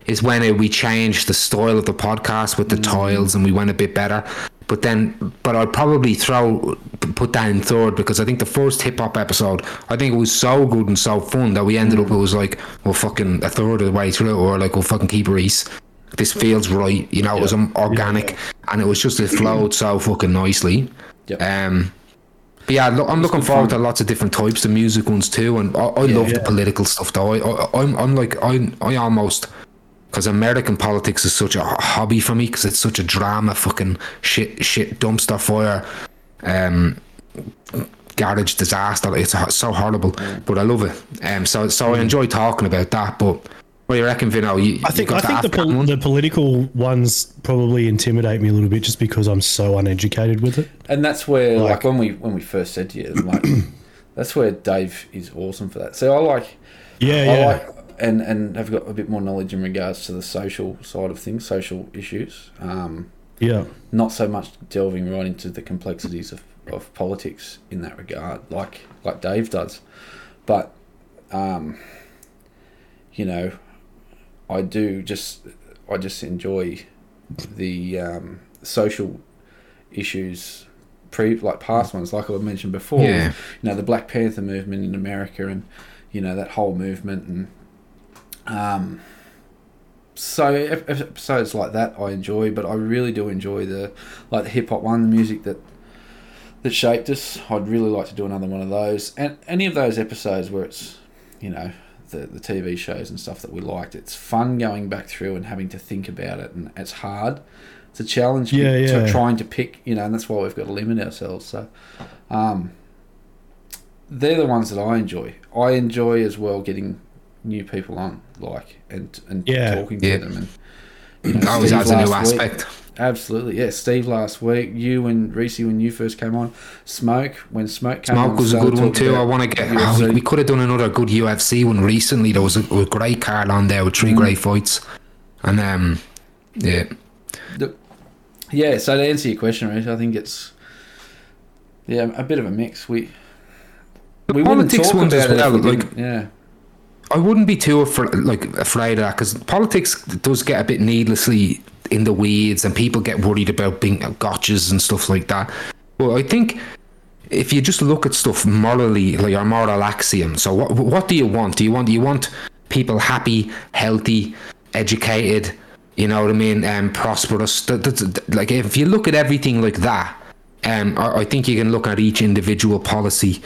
Speaker 3: is when uh, we changed the style of the podcast with the
Speaker 1: Mm.
Speaker 3: tiles and we went a bit better. But then, but I'd probably throw put that in third because I think the first hip hop episode, I think it was so good and so fun that we ended up it was like, well, fucking a third of the way through, or like, well, fucking keep Reese. This feels right, you know. It was organic, and it was just it flowed so fucking nicely.
Speaker 1: Yep.
Speaker 3: Um, but yeah, look, I'm looking forward
Speaker 1: fun.
Speaker 3: to lots of different types of music ones too, and I, I love the political stuff though. I, I I'm I'm like I I almost because American politics is such a hobby for me because it's such a drama, fucking shit, shit dumpster fire, um, garage disaster. It's ho- so horrible, but I love it. Um, so so I enjoy talking about that. But what do you reckon, Vino? You,
Speaker 2: I think
Speaker 3: you
Speaker 2: I think the, pol- the political ones probably intimidate me a little bit just because I'm so uneducated with it.
Speaker 1: and that's where like,
Speaker 2: Like-
Speaker 1: when we when we first said to you, like that's where Dave is awesome for that. So I like
Speaker 2: Yeah,
Speaker 1: I
Speaker 2: yeah.
Speaker 1: like and and have got a bit more knowledge in regards to the social side of things, social issues. Um,
Speaker 2: yeah.
Speaker 1: not so much delving right into the complexities of, of politics in that regard, like like Dave does. But um, you know, I do just I just enjoy the um, social issues pre like past ones like I mentioned before
Speaker 3: Yeah.
Speaker 1: you know the Black Panther movement in America and you know that whole movement and um so episodes like that I enjoy but I really do enjoy the like the hip hop one the music that that shaped us I'd really like to do another one of those and any of those episodes where it's you know the, the TV shows and stuff that we liked it's fun going back through and having to think about it and it's hard it's a challenge
Speaker 2: Yeah,
Speaker 1: to
Speaker 2: yeah.
Speaker 1: trying to pick you know and that's why we've got to limit ourselves so um, they're the ones that I enjoy. I enjoy as well getting new people on, like and and
Speaker 2: Yeah.
Speaker 1: talking to
Speaker 3: Yeah.
Speaker 1: them, and you know,
Speaker 3: always adds a new
Speaker 1: last week-
Speaker 3: aspect.
Speaker 1: Absolutely, yeah. Steve last week, you and Reese when you first came on, Smoke when Smoke came
Speaker 3: Smoke
Speaker 1: on.
Speaker 3: was a good one too. I want to get. Oh, we could have done another good UFC one recently. There was a, a great card on there with
Speaker 1: Mm.
Speaker 3: three great fights, and um, yeah, The,
Speaker 1: Yeah, so to answer your question, Reese, I think it's yeah a bit of a mix. We
Speaker 3: the
Speaker 1: we wouldn't
Speaker 3: politics
Speaker 1: talk
Speaker 3: ones
Speaker 1: about
Speaker 3: as
Speaker 1: it
Speaker 3: well. Like
Speaker 1: yeah,
Speaker 3: I wouldn't be too afra- like afraid of that because politics does get a bit needlessly in the weeds, and people get worried about being gotchas and stuff like that. Well, I think if you just look at stuff morally, like your moral axiom. So, what what do you want? Do you want do you want people happy, healthy, educated? You know what I mean? Um, prosperous. Like if you look at everything like that, um, I, I think you can look at each individual policy,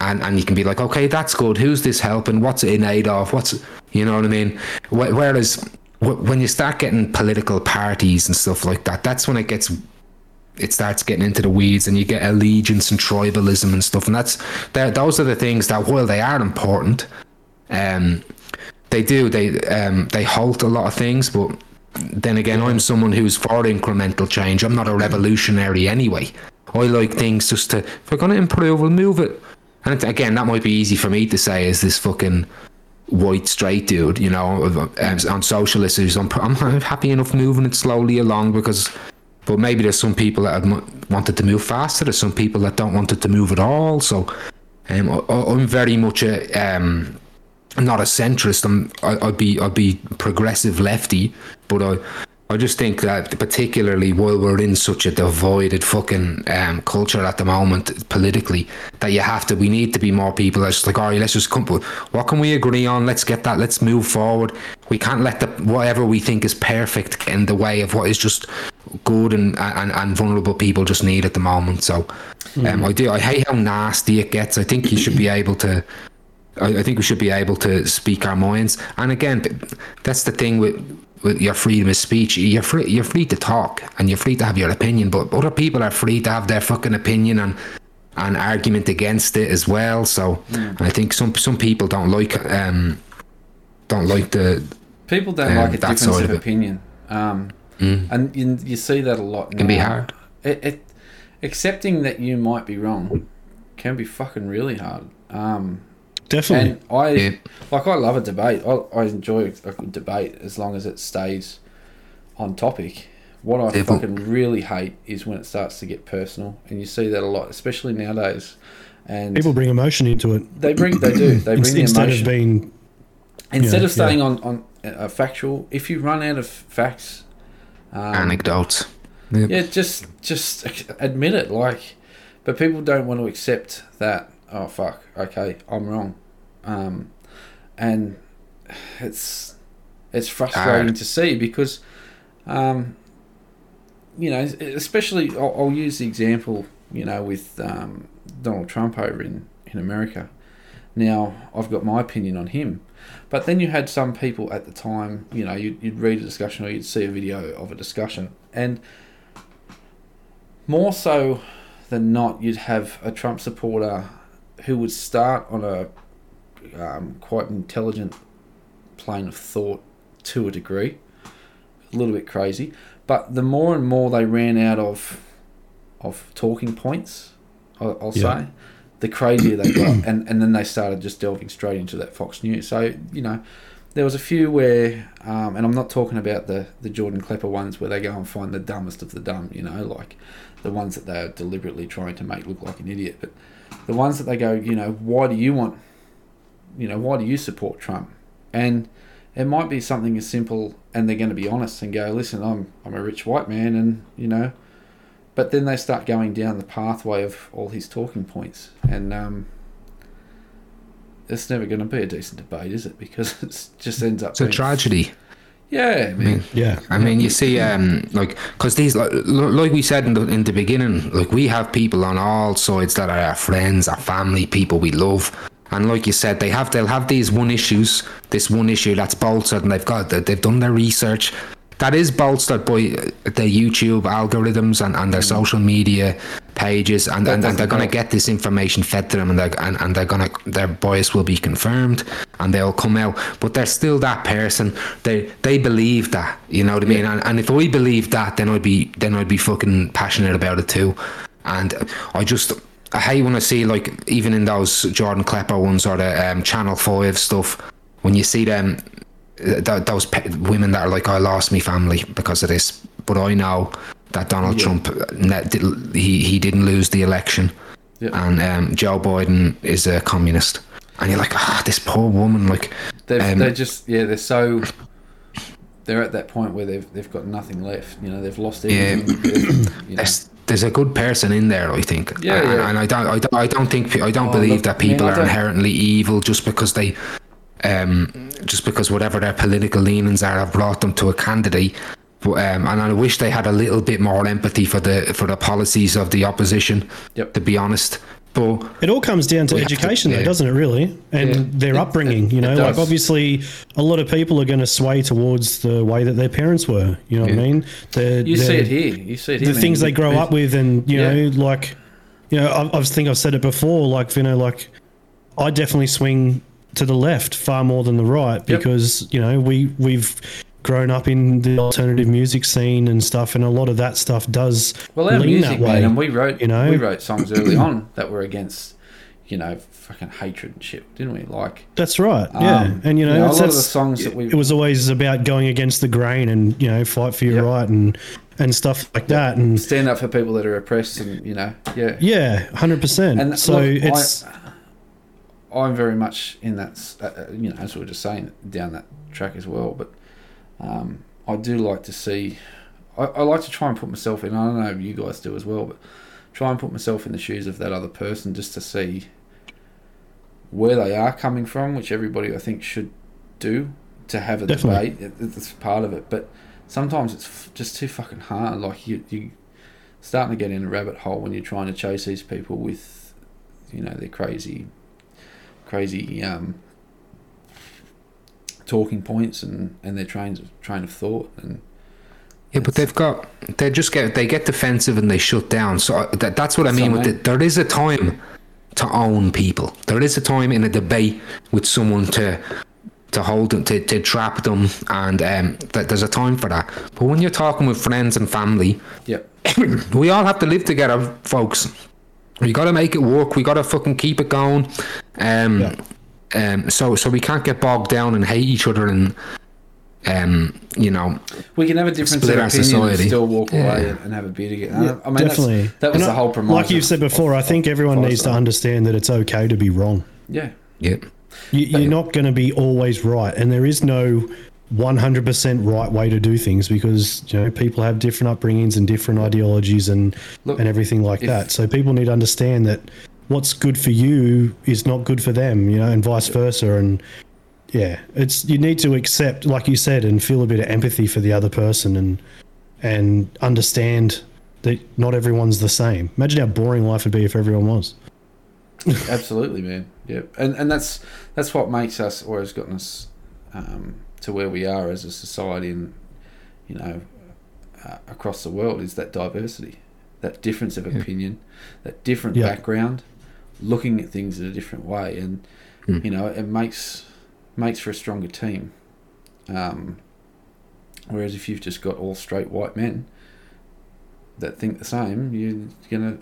Speaker 3: and, and you can be like, okay, that's good. Who's this helping? What's it in aid of? What's you know what I mean? Whereas when you start getting political parties and stuff like that, that's when it gets it starts getting into the weeds and you get allegiance and tribalism and stuff and that's those are the things that while they are important um they do they um they halt a lot of things but then again i'm someone who's for incremental change i'm not a revolutionary anyway i like things just to if we're going to improve we'll move it and again that might be easy for me to say as this fucking white straight dude you know on social issues I'm, I'm happy enough moving it slowly along because but maybe there's some people that wanted to move faster. There's some people that don't want it to move at all. So um, I, I'm very much a um, not a centrist. I'm I, I'd be I'd be progressive lefty, but I I just think that particularly while we're in such a divided fucking um, culture at the moment politically, that you have to we need to be more people that's just like all right, let's just come. What can we agree on? Let's get that. Let's move forward. We can't let the whatever we think is perfect get in the way of what is just good and and, and vulnerable people just need at the moment. So um, I do I hate how nasty it gets. I think you should be able to. I, I think we should be able to speak our minds. And again, that's the thing with your freedom of speech. You're free. You're free to talk and you're free to have your opinion. But other people are free to have their fucking opinion and an argument against it as well. So I think some some people don't like um don't like the
Speaker 1: people don't
Speaker 3: Um,
Speaker 1: like a difference of,
Speaker 3: of
Speaker 1: opinion, um, and you, you see that a lot. Now.
Speaker 3: can be hard.
Speaker 1: It, it, accepting that you might be wrong can be fucking really hard. Um,
Speaker 2: Definitely.
Speaker 1: and I
Speaker 3: Yeah.
Speaker 1: like I love a debate. I, I enjoy a good debate as long as it stays on topic, what I
Speaker 3: Devil.
Speaker 1: fucking really hate is when it starts to get personal, and you see that a lot, especially nowadays. And
Speaker 2: People bring emotion into it
Speaker 1: they bring, they do, they bring the
Speaker 2: instead
Speaker 1: emotion
Speaker 2: of being.
Speaker 1: instead
Speaker 2: yeah,
Speaker 1: of staying on on a factual. If you run out of facts, um,
Speaker 3: Anecdotes.
Speaker 1: yeah, just just admit it. Like, but people don't want to accept that. Oh fuck. Okay, I'm wrong, um, and it's it's frustrating to see because, um, you know, especially I'll, I'll use the example you know with um, Donald Trump over in in America. Now I've got my opinion on him. But then you had some people at the time, you know, you'd, you'd read a discussion or you'd see a video of a discussion, and more so than not, you'd have a Trump supporter who would start on a um, quite intelligent plane of thought to a degree, a little bit crazy. But the more and more they ran out of of talking points, I'll, I'll
Speaker 2: Yeah.
Speaker 1: say, the crazier they got, and and then they started just delving straight into that Fox News. So you know, there was a few where, um, and I'm not talking about the the Jordan Klepper ones where they go and find the dumbest of the dumb, you know, like the ones that they're deliberately trying to make look like an idiot, but the ones that they go, you know, why do you want, you know, why do you support Trump? And it might be something as simple, and they're going to be honest and go, listen, I'm I'm a rich white man, and you know, but then they start going down the pathway of all his talking points, and um, it's never going to be a decent debate, is it? Because it just ends up
Speaker 3: It's a tragedy.
Speaker 1: Yeah, man.
Speaker 2: Yeah.
Speaker 3: I mean, you see, um, like, because these, like, like we said in the in the beginning, like we have people on all sides that are our friends, our family, people we love, and like you said, they have they'll have these one issues, this one issue that's bolstered, and they've got they've done their research. That is bolstered by their YouTube algorithms and, and their social media pages, and, and, and they're gonna get this information fed to them, and they're and, and they're gonna their bias will be confirmed, and they'll come out. But they're still that person. They they believe that, you know what I mean. And, and if I believed that, then I'd be then I'd be fucking passionate about it too. And I just I hate when I see like even in those Jordan Klepper ones or the um, Channel Five stuff when you see them uh, th- those pe- women that are like I lost my family because of this, but I know that Donald Trump uh, he he didn't lose the election,
Speaker 1: Yeah.
Speaker 3: and um, Joe Biden is a communist, and you're like ah this poor woman like Um,
Speaker 1: they're just yeah, they're so they're at that point where they've they've got nothing left. You know, they've lost everything. They've, you know.
Speaker 3: there's there's a good person in there, I think.
Speaker 1: Yeah,
Speaker 3: and,
Speaker 1: yeah.
Speaker 3: and I don't, I don't, I don't think, I don't
Speaker 1: Oh,
Speaker 3: believe
Speaker 1: look,
Speaker 3: that people
Speaker 1: man,
Speaker 3: are inherently evil just because they, um, just because whatever their political leanings are have brought them to a candidate. But, um, and I wish they had a little bit more empathy for the for the policies of the opposition.
Speaker 1: Yep.
Speaker 3: To be honest, but
Speaker 2: It all comes down to
Speaker 3: We have to-
Speaker 2: education,
Speaker 3: yeah.
Speaker 2: though, doesn't it? Really, and
Speaker 1: Yeah.
Speaker 2: their
Speaker 1: It-
Speaker 2: upbringing.
Speaker 1: it-
Speaker 2: you
Speaker 1: it
Speaker 2: know, like obviously, a lot of people are going to sway towards the way that their parents were. You know what I mean? The,
Speaker 1: you
Speaker 2: the,
Speaker 1: see it here. You see it here.
Speaker 2: the
Speaker 1: man.
Speaker 2: things they grow
Speaker 1: you-
Speaker 2: up with, and you
Speaker 1: Yeah.
Speaker 2: know, like, you know, I, I think I've said it before. Like, you know, like, I definitely swing to the left far more than the right
Speaker 1: Yep.
Speaker 2: because you know we we've grown up in the alternative music scene and stuff, and a lot of that stuff does
Speaker 1: Well, our
Speaker 2: lean
Speaker 1: music,
Speaker 2: that
Speaker 1: man,
Speaker 2: way.
Speaker 1: and we wrote,
Speaker 2: you know?
Speaker 1: we wrote songs early on that were against, you know, fucking hatred and shit, didn't we? Like,
Speaker 2: That's right. Yeah,
Speaker 1: Um,
Speaker 2: and you know,
Speaker 1: you know, a lot of the songs that we-
Speaker 2: it was always about going against the grain and you know fight for your
Speaker 1: Yep.
Speaker 2: right and and stuff like that. And
Speaker 1: stand up for people that are oppressed, and you know, yeah.
Speaker 2: yeah, hundred percent.
Speaker 1: And
Speaker 2: So
Speaker 1: look,
Speaker 2: it's
Speaker 1: I, I'm very much in that, uh, uh, you know, as we were just saying, down that track as well. But um, I do like to see. I, I like to try and put myself in. I don't know if you guys do as well, but try and put myself in the shoes of that other person just to see where they are coming from, which everybody I think should do to have a
Speaker 2: Definitely.
Speaker 1: debate. It, it's part of it, but sometimes it's f- just too fucking hard. Like you, you starting to get in a rabbit hole when you're trying to chase these people with, you know, their crazy, crazy um, talking points and and their trains of train of thought and
Speaker 3: Yeah, but they've got they just get they get defensive and they shut down. So that, that's what I mean with it. There is a time to own people. There is a time in a debate with someone to to hold them to, to trap them, and um, th- there's a time for that. But when you're talking with friends and family,
Speaker 1: yep
Speaker 3: we all have to live together, folks. We got to make it work. We got to fucking keep it going. Um,
Speaker 2: Yeah.
Speaker 3: Um, so so we can't get bogged down and hate each other and um, you know,
Speaker 1: We can have a difference
Speaker 3: Split our
Speaker 1: opinion
Speaker 3: society.
Speaker 1: and still walk
Speaker 3: Yeah.
Speaker 1: away and, and have a beer together.
Speaker 2: Yeah,
Speaker 1: I mean,
Speaker 2: definitely.
Speaker 1: That was
Speaker 2: And
Speaker 1: the whole promotion.
Speaker 2: Like you've said
Speaker 1: of-
Speaker 2: before, I think
Speaker 1: of
Speaker 2: everyone needs to understand that it's okay to be wrong.
Speaker 1: Yeah,
Speaker 3: yeah,
Speaker 2: You, you're not going to be always right, and there is no 100% right way to do things because you know people have different upbringings and different ideologies and
Speaker 1: Look,
Speaker 2: and everything like
Speaker 1: if-
Speaker 2: that. So people need to understand that what's good for you is not good for them, you know, and vice versa. And yeah, it's you need to accept, like you said, and feel a bit of empathy for the other person and and understand that not everyone's the same. Imagine how boring life would be if everyone was.
Speaker 1: absolutely, man. Yeah, and and that's that's what makes us, or has gotten us um, to where we are as a society, and you know, uh, across the world, is that diversity, that difference of
Speaker 3: Yeah.
Speaker 1: opinion, that different
Speaker 2: Yeah.
Speaker 1: background, looking at things in a different way, and
Speaker 3: Hmm.
Speaker 1: you know, it makes makes for a stronger team. Um, whereas if you've just got all straight white men that think the same, you're gonna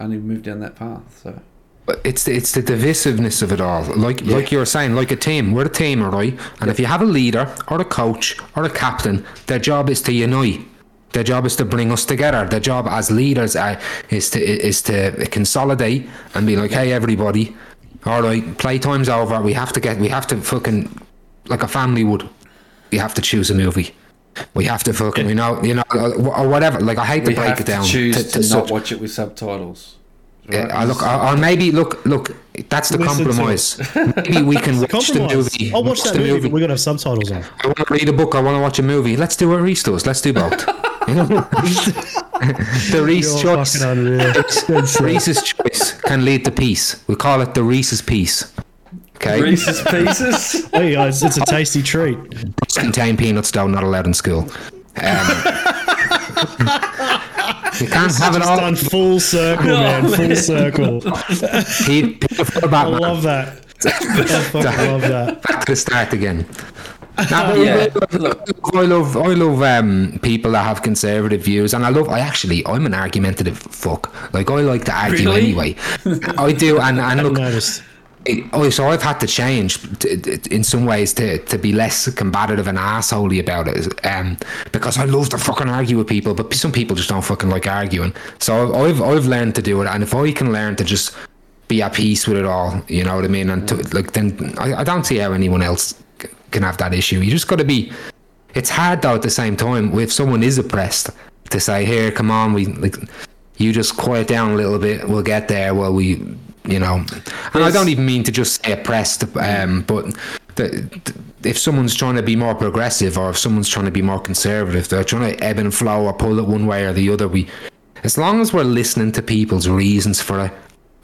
Speaker 1: only move down that path. So.
Speaker 3: But it's the, it's the divisiveness of it all. Like
Speaker 1: Yeah.
Speaker 3: like you were saying, like a team. We're a team, right? And if you have a leader or a coach or a captain, their job is to unite. Their job is to bring us together. Their job as leaders uh, is to is to consolidate and be like, hey, everybody, all right, playtime's over. We have to get. We have to fucking like a family would. We have to choose a movie. We have to fucking, you know, you know, or whatever. Like I hate to
Speaker 1: we
Speaker 3: break
Speaker 1: have
Speaker 3: it down.
Speaker 1: to choose to,
Speaker 3: such-
Speaker 1: not watch it with subtitles.
Speaker 3: yeah. I look, or or maybe look, look. That's the
Speaker 2: Listen
Speaker 3: compromise. Maybe we can watch the movie.
Speaker 2: I'll watch that
Speaker 3: the
Speaker 2: movie, but we're gonna have subtitles on.
Speaker 3: I want to read a book. I want to watch a movie. Let's do what Reese does. Let's do both. You know? the Reese choice.
Speaker 2: fucking unreal. That's,
Speaker 3: Reese's choice can lead to peace. We call it the Reese's piece. Okay.
Speaker 1: Reese's Pieces.
Speaker 2: There you go. It's, it's a tasty treat.
Speaker 3: Does contain peanuts though, not allowed in school. Um, you can't have it
Speaker 2: Just
Speaker 3: all.
Speaker 2: done full circle, man. Full circle.
Speaker 3: He, people feel
Speaker 2: I love that. I fucking love that.
Speaker 3: back to the start again. Now,
Speaker 1: Yeah.
Speaker 3: I love, I love um, people that have conservative views, and I love. I actually, I'm an argumentative fuck. Like I like to argue
Speaker 1: Really?
Speaker 3: anyway. I do, and and look,
Speaker 2: noticed.
Speaker 3: oh, so I've had to change t- t- in some ways to, to be less combative and assholey about it, um, because I love to fucking argue with people, but some people just don't fucking like arguing. So I've I've learned to do it, and if I can learn to just be at peace with it all, you know what I mean, and to, like then I, I don't see how anyone else c- can have that issue. You just got to be. It's hard though at the same time if someone is oppressed to say, "Here, come on, we like." You just quiet down a little bit. We'll get there. Well, we, you know, and I don't even mean to just say oppressed, um, but the, the, if someone's trying to be more progressive or if someone's trying to be more conservative, they're trying to ebb and flow or pull it one way or the other. We, as long as we're listening to people's reasons for it,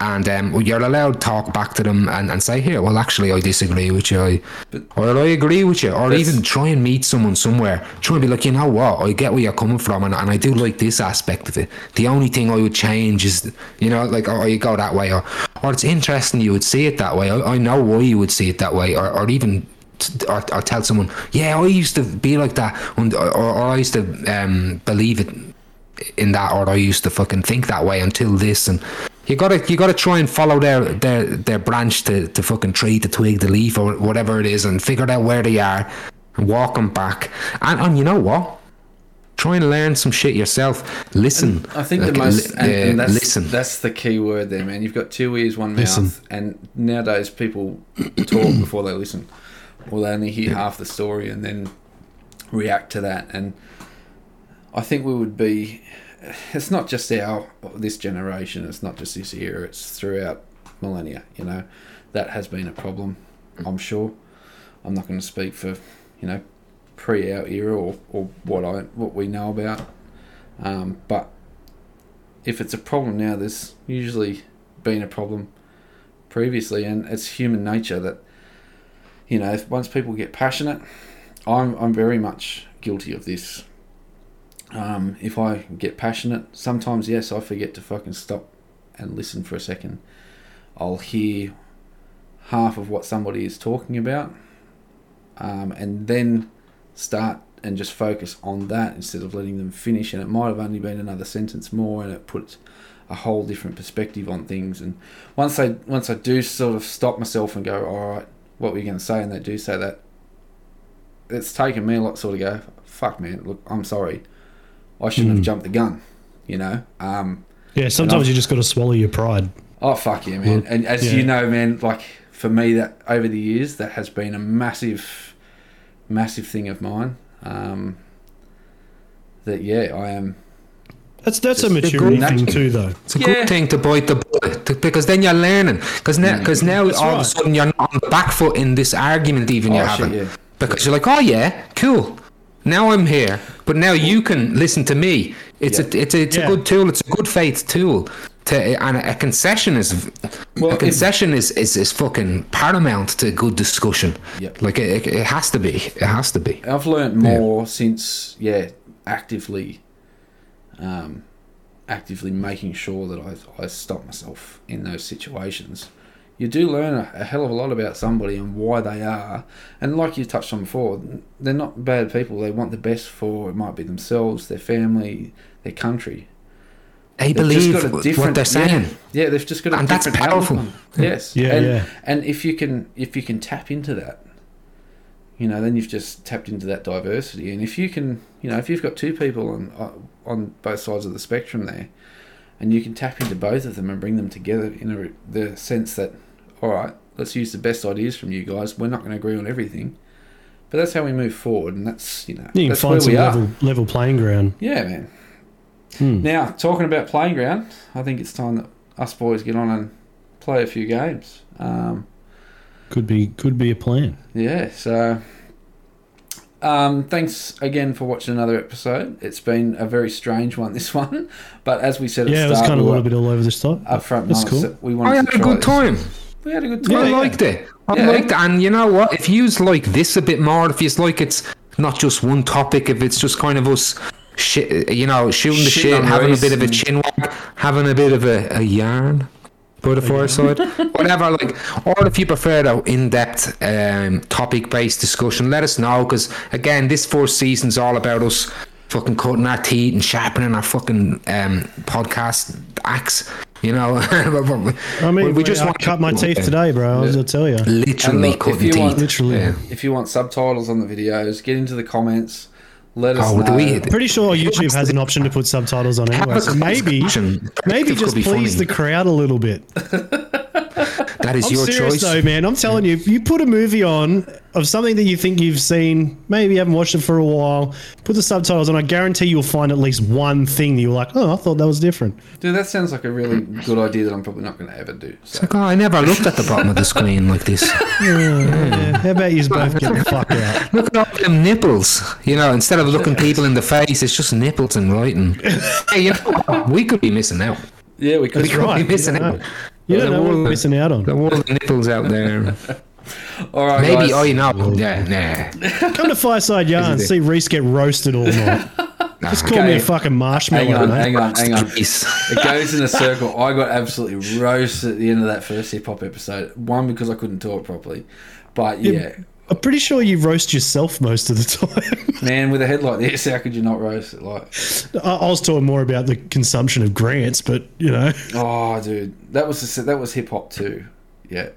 Speaker 3: and um, you're allowed to talk back to them and, and say, here, well, actually, I disagree with you, I, or I agree with you, or even try and meet someone somewhere. Try and be like, you know what, I get where you're coming from, and, and I do like this aspect of it. The only thing I would change is, you know, like, oh, you go that way, or, or it's interesting you would see it that way. I, I know why you would see it that way, or, or even or, or tell someone, yeah, I used to be like that, and, or, or I used to um, believe it in that, or I used to fucking think that way until this, and you gotta you gotta try and follow their their their branch to to fucking tree, the twig, the leaf, or whatever it is, and figure out where they are, and walk them back, and and you know what. Try and learn some shit yourself. Listen.
Speaker 1: I think
Speaker 3: Like,
Speaker 1: the most
Speaker 3: li-
Speaker 1: and, and that's
Speaker 3: listen.
Speaker 1: that's the key word there, man. You've got two ears, one mouth, Listen. and nowadays people talk before they listen, or they only hear half the story and then react to that. And I think we would be. It's not just our this generation. It's not just this era. It's throughout millennia. You know, that has been a problem. I'm sure. I'm not going to speak for you know pre our era or, or what I what we know about. Um, but if it's a problem now, there's usually been a problem previously, and it's human nature that you know once people get passionate, I'm I'm very much guilty of this. Um, if I get passionate, sometimes yes, I forget to fucking stop and listen for a second. I'll hear half of what somebody is talking about, um, and then start and just focus on that instead of letting them finish. And it might have only been another sentence more, and it puts a whole different perspective on things. And once I once I do sort of stop myself and go, all right, what were you going to say? And they do say that, it's taken me a lot to sort of go, fuck, man. Look, I'm sorry. I shouldn't have jumped the gun. You know. Um,
Speaker 2: Yeah, sometimes you just got to swallow your pride.
Speaker 1: Oh fuck yeah, man! And as
Speaker 2: yeah.
Speaker 1: you know, man, like for me, that over the years, that has been a massive, massive thing of mine. Um, that yeah, I am.
Speaker 2: That's that's a
Speaker 1: Just-
Speaker 2: maturity thing
Speaker 1: nature.
Speaker 2: too, though.
Speaker 3: It's a
Speaker 1: Yeah.
Speaker 3: good thing to bite the bullet to- because then you're learning. Because now, because now
Speaker 2: That's
Speaker 3: all of a sudden you're not on the back foot in this argument even you're
Speaker 1: Oh, shit,
Speaker 3: having.
Speaker 1: yeah.
Speaker 3: Because you're like, oh yeah, cool. Now I'm here, but now you can listen to me. It's a it's a it's
Speaker 2: Yeah.
Speaker 3: a good tool. It's a good faith tool. To and a concession is
Speaker 1: Well,
Speaker 3: a concession is, is is fucking paramount to good discussion.
Speaker 1: Yeah.
Speaker 3: Like it, it, it has to be. It has to be.
Speaker 1: I've learned more since yeah, actively, um, actively making sure that I I stop myself in those situations. You do learn a, a hell of a lot about somebody and why they are, and like you touched on before, they're not bad people. They want the best for it might be themselves, their family, their country.
Speaker 3: They
Speaker 1: They've
Speaker 3: believe
Speaker 1: got a
Speaker 3: what
Speaker 1: different-
Speaker 3: they're saying.
Speaker 1: Yeah, they've just got a
Speaker 3: And that's powerful.
Speaker 1: outlook Yes.
Speaker 2: Yeah,
Speaker 1: and,
Speaker 2: yeah.
Speaker 1: And if you can, if you can tap into that, you know, then you've just tapped into that diversity. And if you can, you know, if you've got two people on uh, on both sides of the spectrum there, and you can tap into both of them and bring them together in a, the sense that, all right, let's use the best ideas from you guys. We're not going to agree on everything, but that's how we move forward, and that's you know,
Speaker 2: You can
Speaker 1: that's where
Speaker 2: find some
Speaker 1: we are.
Speaker 2: level level playing ground.
Speaker 1: Yeah, man.
Speaker 2: Hmm.
Speaker 1: Now, talking about playing ground, I think it's time that us boys get on and play a few games. Um,
Speaker 2: Could be could be a plan.
Speaker 1: yeah, so um, thanks again for watching another episode. It's been a very strange one, this one, but as we said at
Speaker 2: Yeah, it was kind of a little bit all over the top.
Speaker 1: upfront.
Speaker 2: That's
Speaker 1: nice
Speaker 2: cool.
Speaker 1: that We wanted
Speaker 3: I
Speaker 1: to
Speaker 3: had a
Speaker 1: try
Speaker 3: good
Speaker 1: this. We had a good time.
Speaker 3: I liked it. I
Speaker 1: Yeah.
Speaker 3: liked it. And you know what? If you like this a bit more, if you like it's not just one topic, if it's just kind of us, shit, you know, shooting the
Speaker 1: Shitting
Speaker 3: shit, having a bit of a chin wag, having a bit of a, a yarn by the fireside, whatever. Like, or if you prefer an in-depth, um, topic-based discussion, let us know. Because again, this first season's all about us fucking cutting our teeth and sharpening our fucking um, podcast axe. You know,
Speaker 2: I mean,
Speaker 3: we just
Speaker 2: I
Speaker 3: want
Speaker 2: cut my teeth today, bro. I'll tell you.
Speaker 3: Literally
Speaker 1: And look, if
Speaker 3: cutting
Speaker 1: you
Speaker 3: teeth.
Speaker 1: want-
Speaker 2: Literally.
Speaker 3: Yeah.
Speaker 1: If you want subtitles on the videos, get into the comments. Let us
Speaker 3: Oh,
Speaker 1: know.
Speaker 3: do we-
Speaker 2: Pretty sure YouTube has an option to put subtitles on anyway. So maybe, maybe just please
Speaker 3: funny.
Speaker 2: the crowd a little bit.
Speaker 3: That is
Speaker 2: I'm
Speaker 3: your
Speaker 2: serious
Speaker 3: choice.
Speaker 2: though, man. I'm telling you, you put a movie on of something that you think you've seen, maybe you haven't watched it for a while. Put the subtitles on. I guarantee you'll find at least one thing that you're like, oh, I thought that was different.
Speaker 1: Dude, that sounds like a really good idea that I'm probably not going to ever do. So.
Speaker 3: Like, oh, I never looked at the bottom of the screen like this.
Speaker 2: Yeah, how about you both get the fuck out?
Speaker 3: Look at all them nipples. You know, instead of looking people in the face, it's just nipples and writing. hey, you know, we could be missing out.
Speaker 1: Yeah, we could.
Speaker 3: We could
Speaker 2: right,
Speaker 3: be missing
Speaker 2: you don't
Speaker 3: out.
Speaker 2: Know. You don't know what
Speaker 3: world-
Speaker 2: you're missing out on.
Speaker 3: The world of nipples out there.
Speaker 1: All right,
Speaker 3: Maybe,
Speaker 1: guys.
Speaker 3: oh, you know, yeah, nah.
Speaker 2: Come to Fireside Yarn and see Reese get roasted all night. Just call me a fucking marshmallow.
Speaker 1: Hang
Speaker 2: marshmallow,
Speaker 1: on,
Speaker 2: mate.
Speaker 1: hang on, hang on. It goes in a circle. I got absolutely roasted at the end of that first hip hop episode. One because I couldn't talk properly, but yeah,
Speaker 2: I'm pretty sure you roast yourself most of the time.
Speaker 1: man, with a head like this, how could you not roast it? Like,
Speaker 2: I, I was talking more about the consumption of Grant's, but you know,
Speaker 1: oh, dude, that was that was hip hop too. Yeah,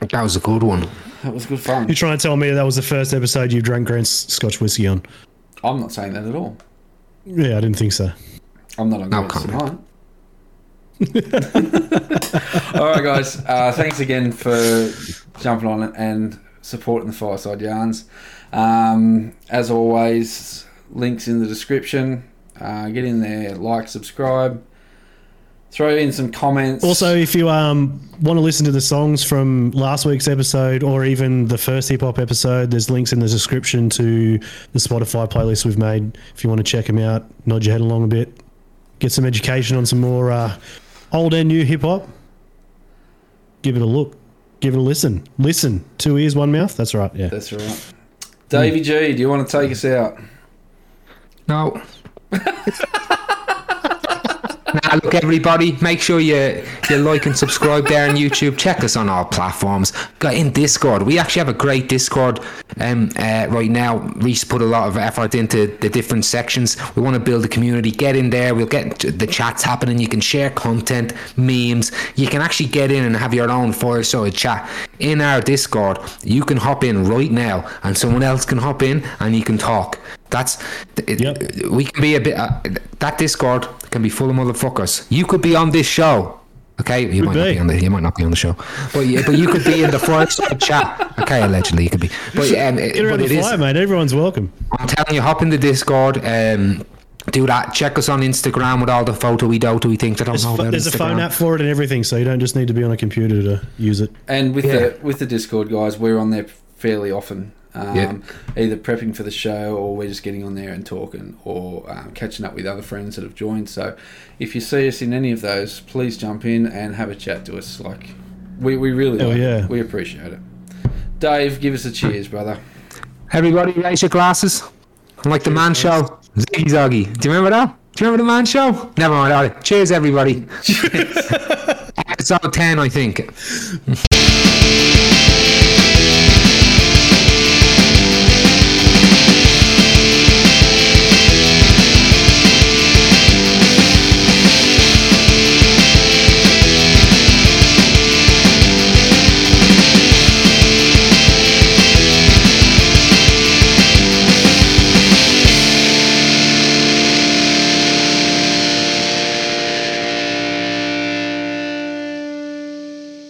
Speaker 3: That was a good one.
Speaker 1: that was good fun.
Speaker 2: you're trying to tell me that was the first episode you drank Grant's Scotch whiskey on.
Speaker 1: I'm not saying that at all.
Speaker 2: Yeah, I didn't think so.
Speaker 1: I'm not on
Speaker 3: No
Speaker 1: Grant's
Speaker 3: comment.
Speaker 1: tonight. All right, guys. Uh, thanks again for jumping on it and supporting the Fireside Yarns. Um, as always, links in the description. Uh, get in there, like, subscribe, throw in some comments.
Speaker 2: Also, if you um want to listen to the songs from last week's episode or even the first hip hop episode, there's links in the description to the Spotify playlist we've made. If you want to check them out, nod your head along a bit, get some education on some more uh, old and new hip hop. Give it a look. Give it a listen. Listen. Two ears, one mouth. That's right. Yeah.
Speaker 1: that's right. Davey G, do you want to take us out?
Speaker 3: No. now, look, everybody, make sure you you like and subscribe there on YouTube. Check us on all platforms. Go in Discord. We actually have a great Discord um, uh, right now. Reese put a lot of effort into the different sections. We want to build a community. Get in there. We'll get the chats happening. You can share content, memes. You can actually get in and have your own fireside chat in our Discord. You can hop in right now, and someone else can hop in, and you can talk. That's it,
Speaker 2: Yep.
Speaker 3: we can be a bit. Uh, that Discord can be full of motherfuckers. You could be on this show. Okay, you might not
Speaker 2: be.
Speaker 3: be on the you might not be on the show, but yeah, but you could be in the fireside chat. Okay, allegedly you could be, but um,
Speaker 2: Get
Speaker 3: but
Speaker 2: around
Speaker 3: it
Speaker 2: the
Speaker 3: is.
Speaker 2: fire, mate. Everyone's welcome.
Speaker 3: I'm telling you, hop in the Discord. Um, do that. Check us on Instagram with all the photo we do Do we think I don't
Speaker 2: There's,
Speaker 3: know about
Speaker 2: there's a phone app for it and everything, so you don't just need to be on a computer to use it.
Speaker 1: And with
Speaker 3: Yeah.
Speaker 1: the with the Discord guys, we're on there fairly often. Um,
Speaker 3: Yeah.
Speaker 1: Either prepping for the show, or we're just getting on there and talking, or um, catching up with other friends that have joined. So, if you see us in any of those, please jump in and have a chat to us. Like, we, we really
Speaker 2: Hell
Speaker 1: like
Speaker 2: yeah.
Speaker 1: it. we appreciate it. Dave, give us a cheers, brother.
Speaker 3: Everybody, raise your glasses. Like the man show, Ziggy Zoggy. Do you remember that? Do you remember the man show? Never mind. All right. Cheers, everybody. Episode ten, I think.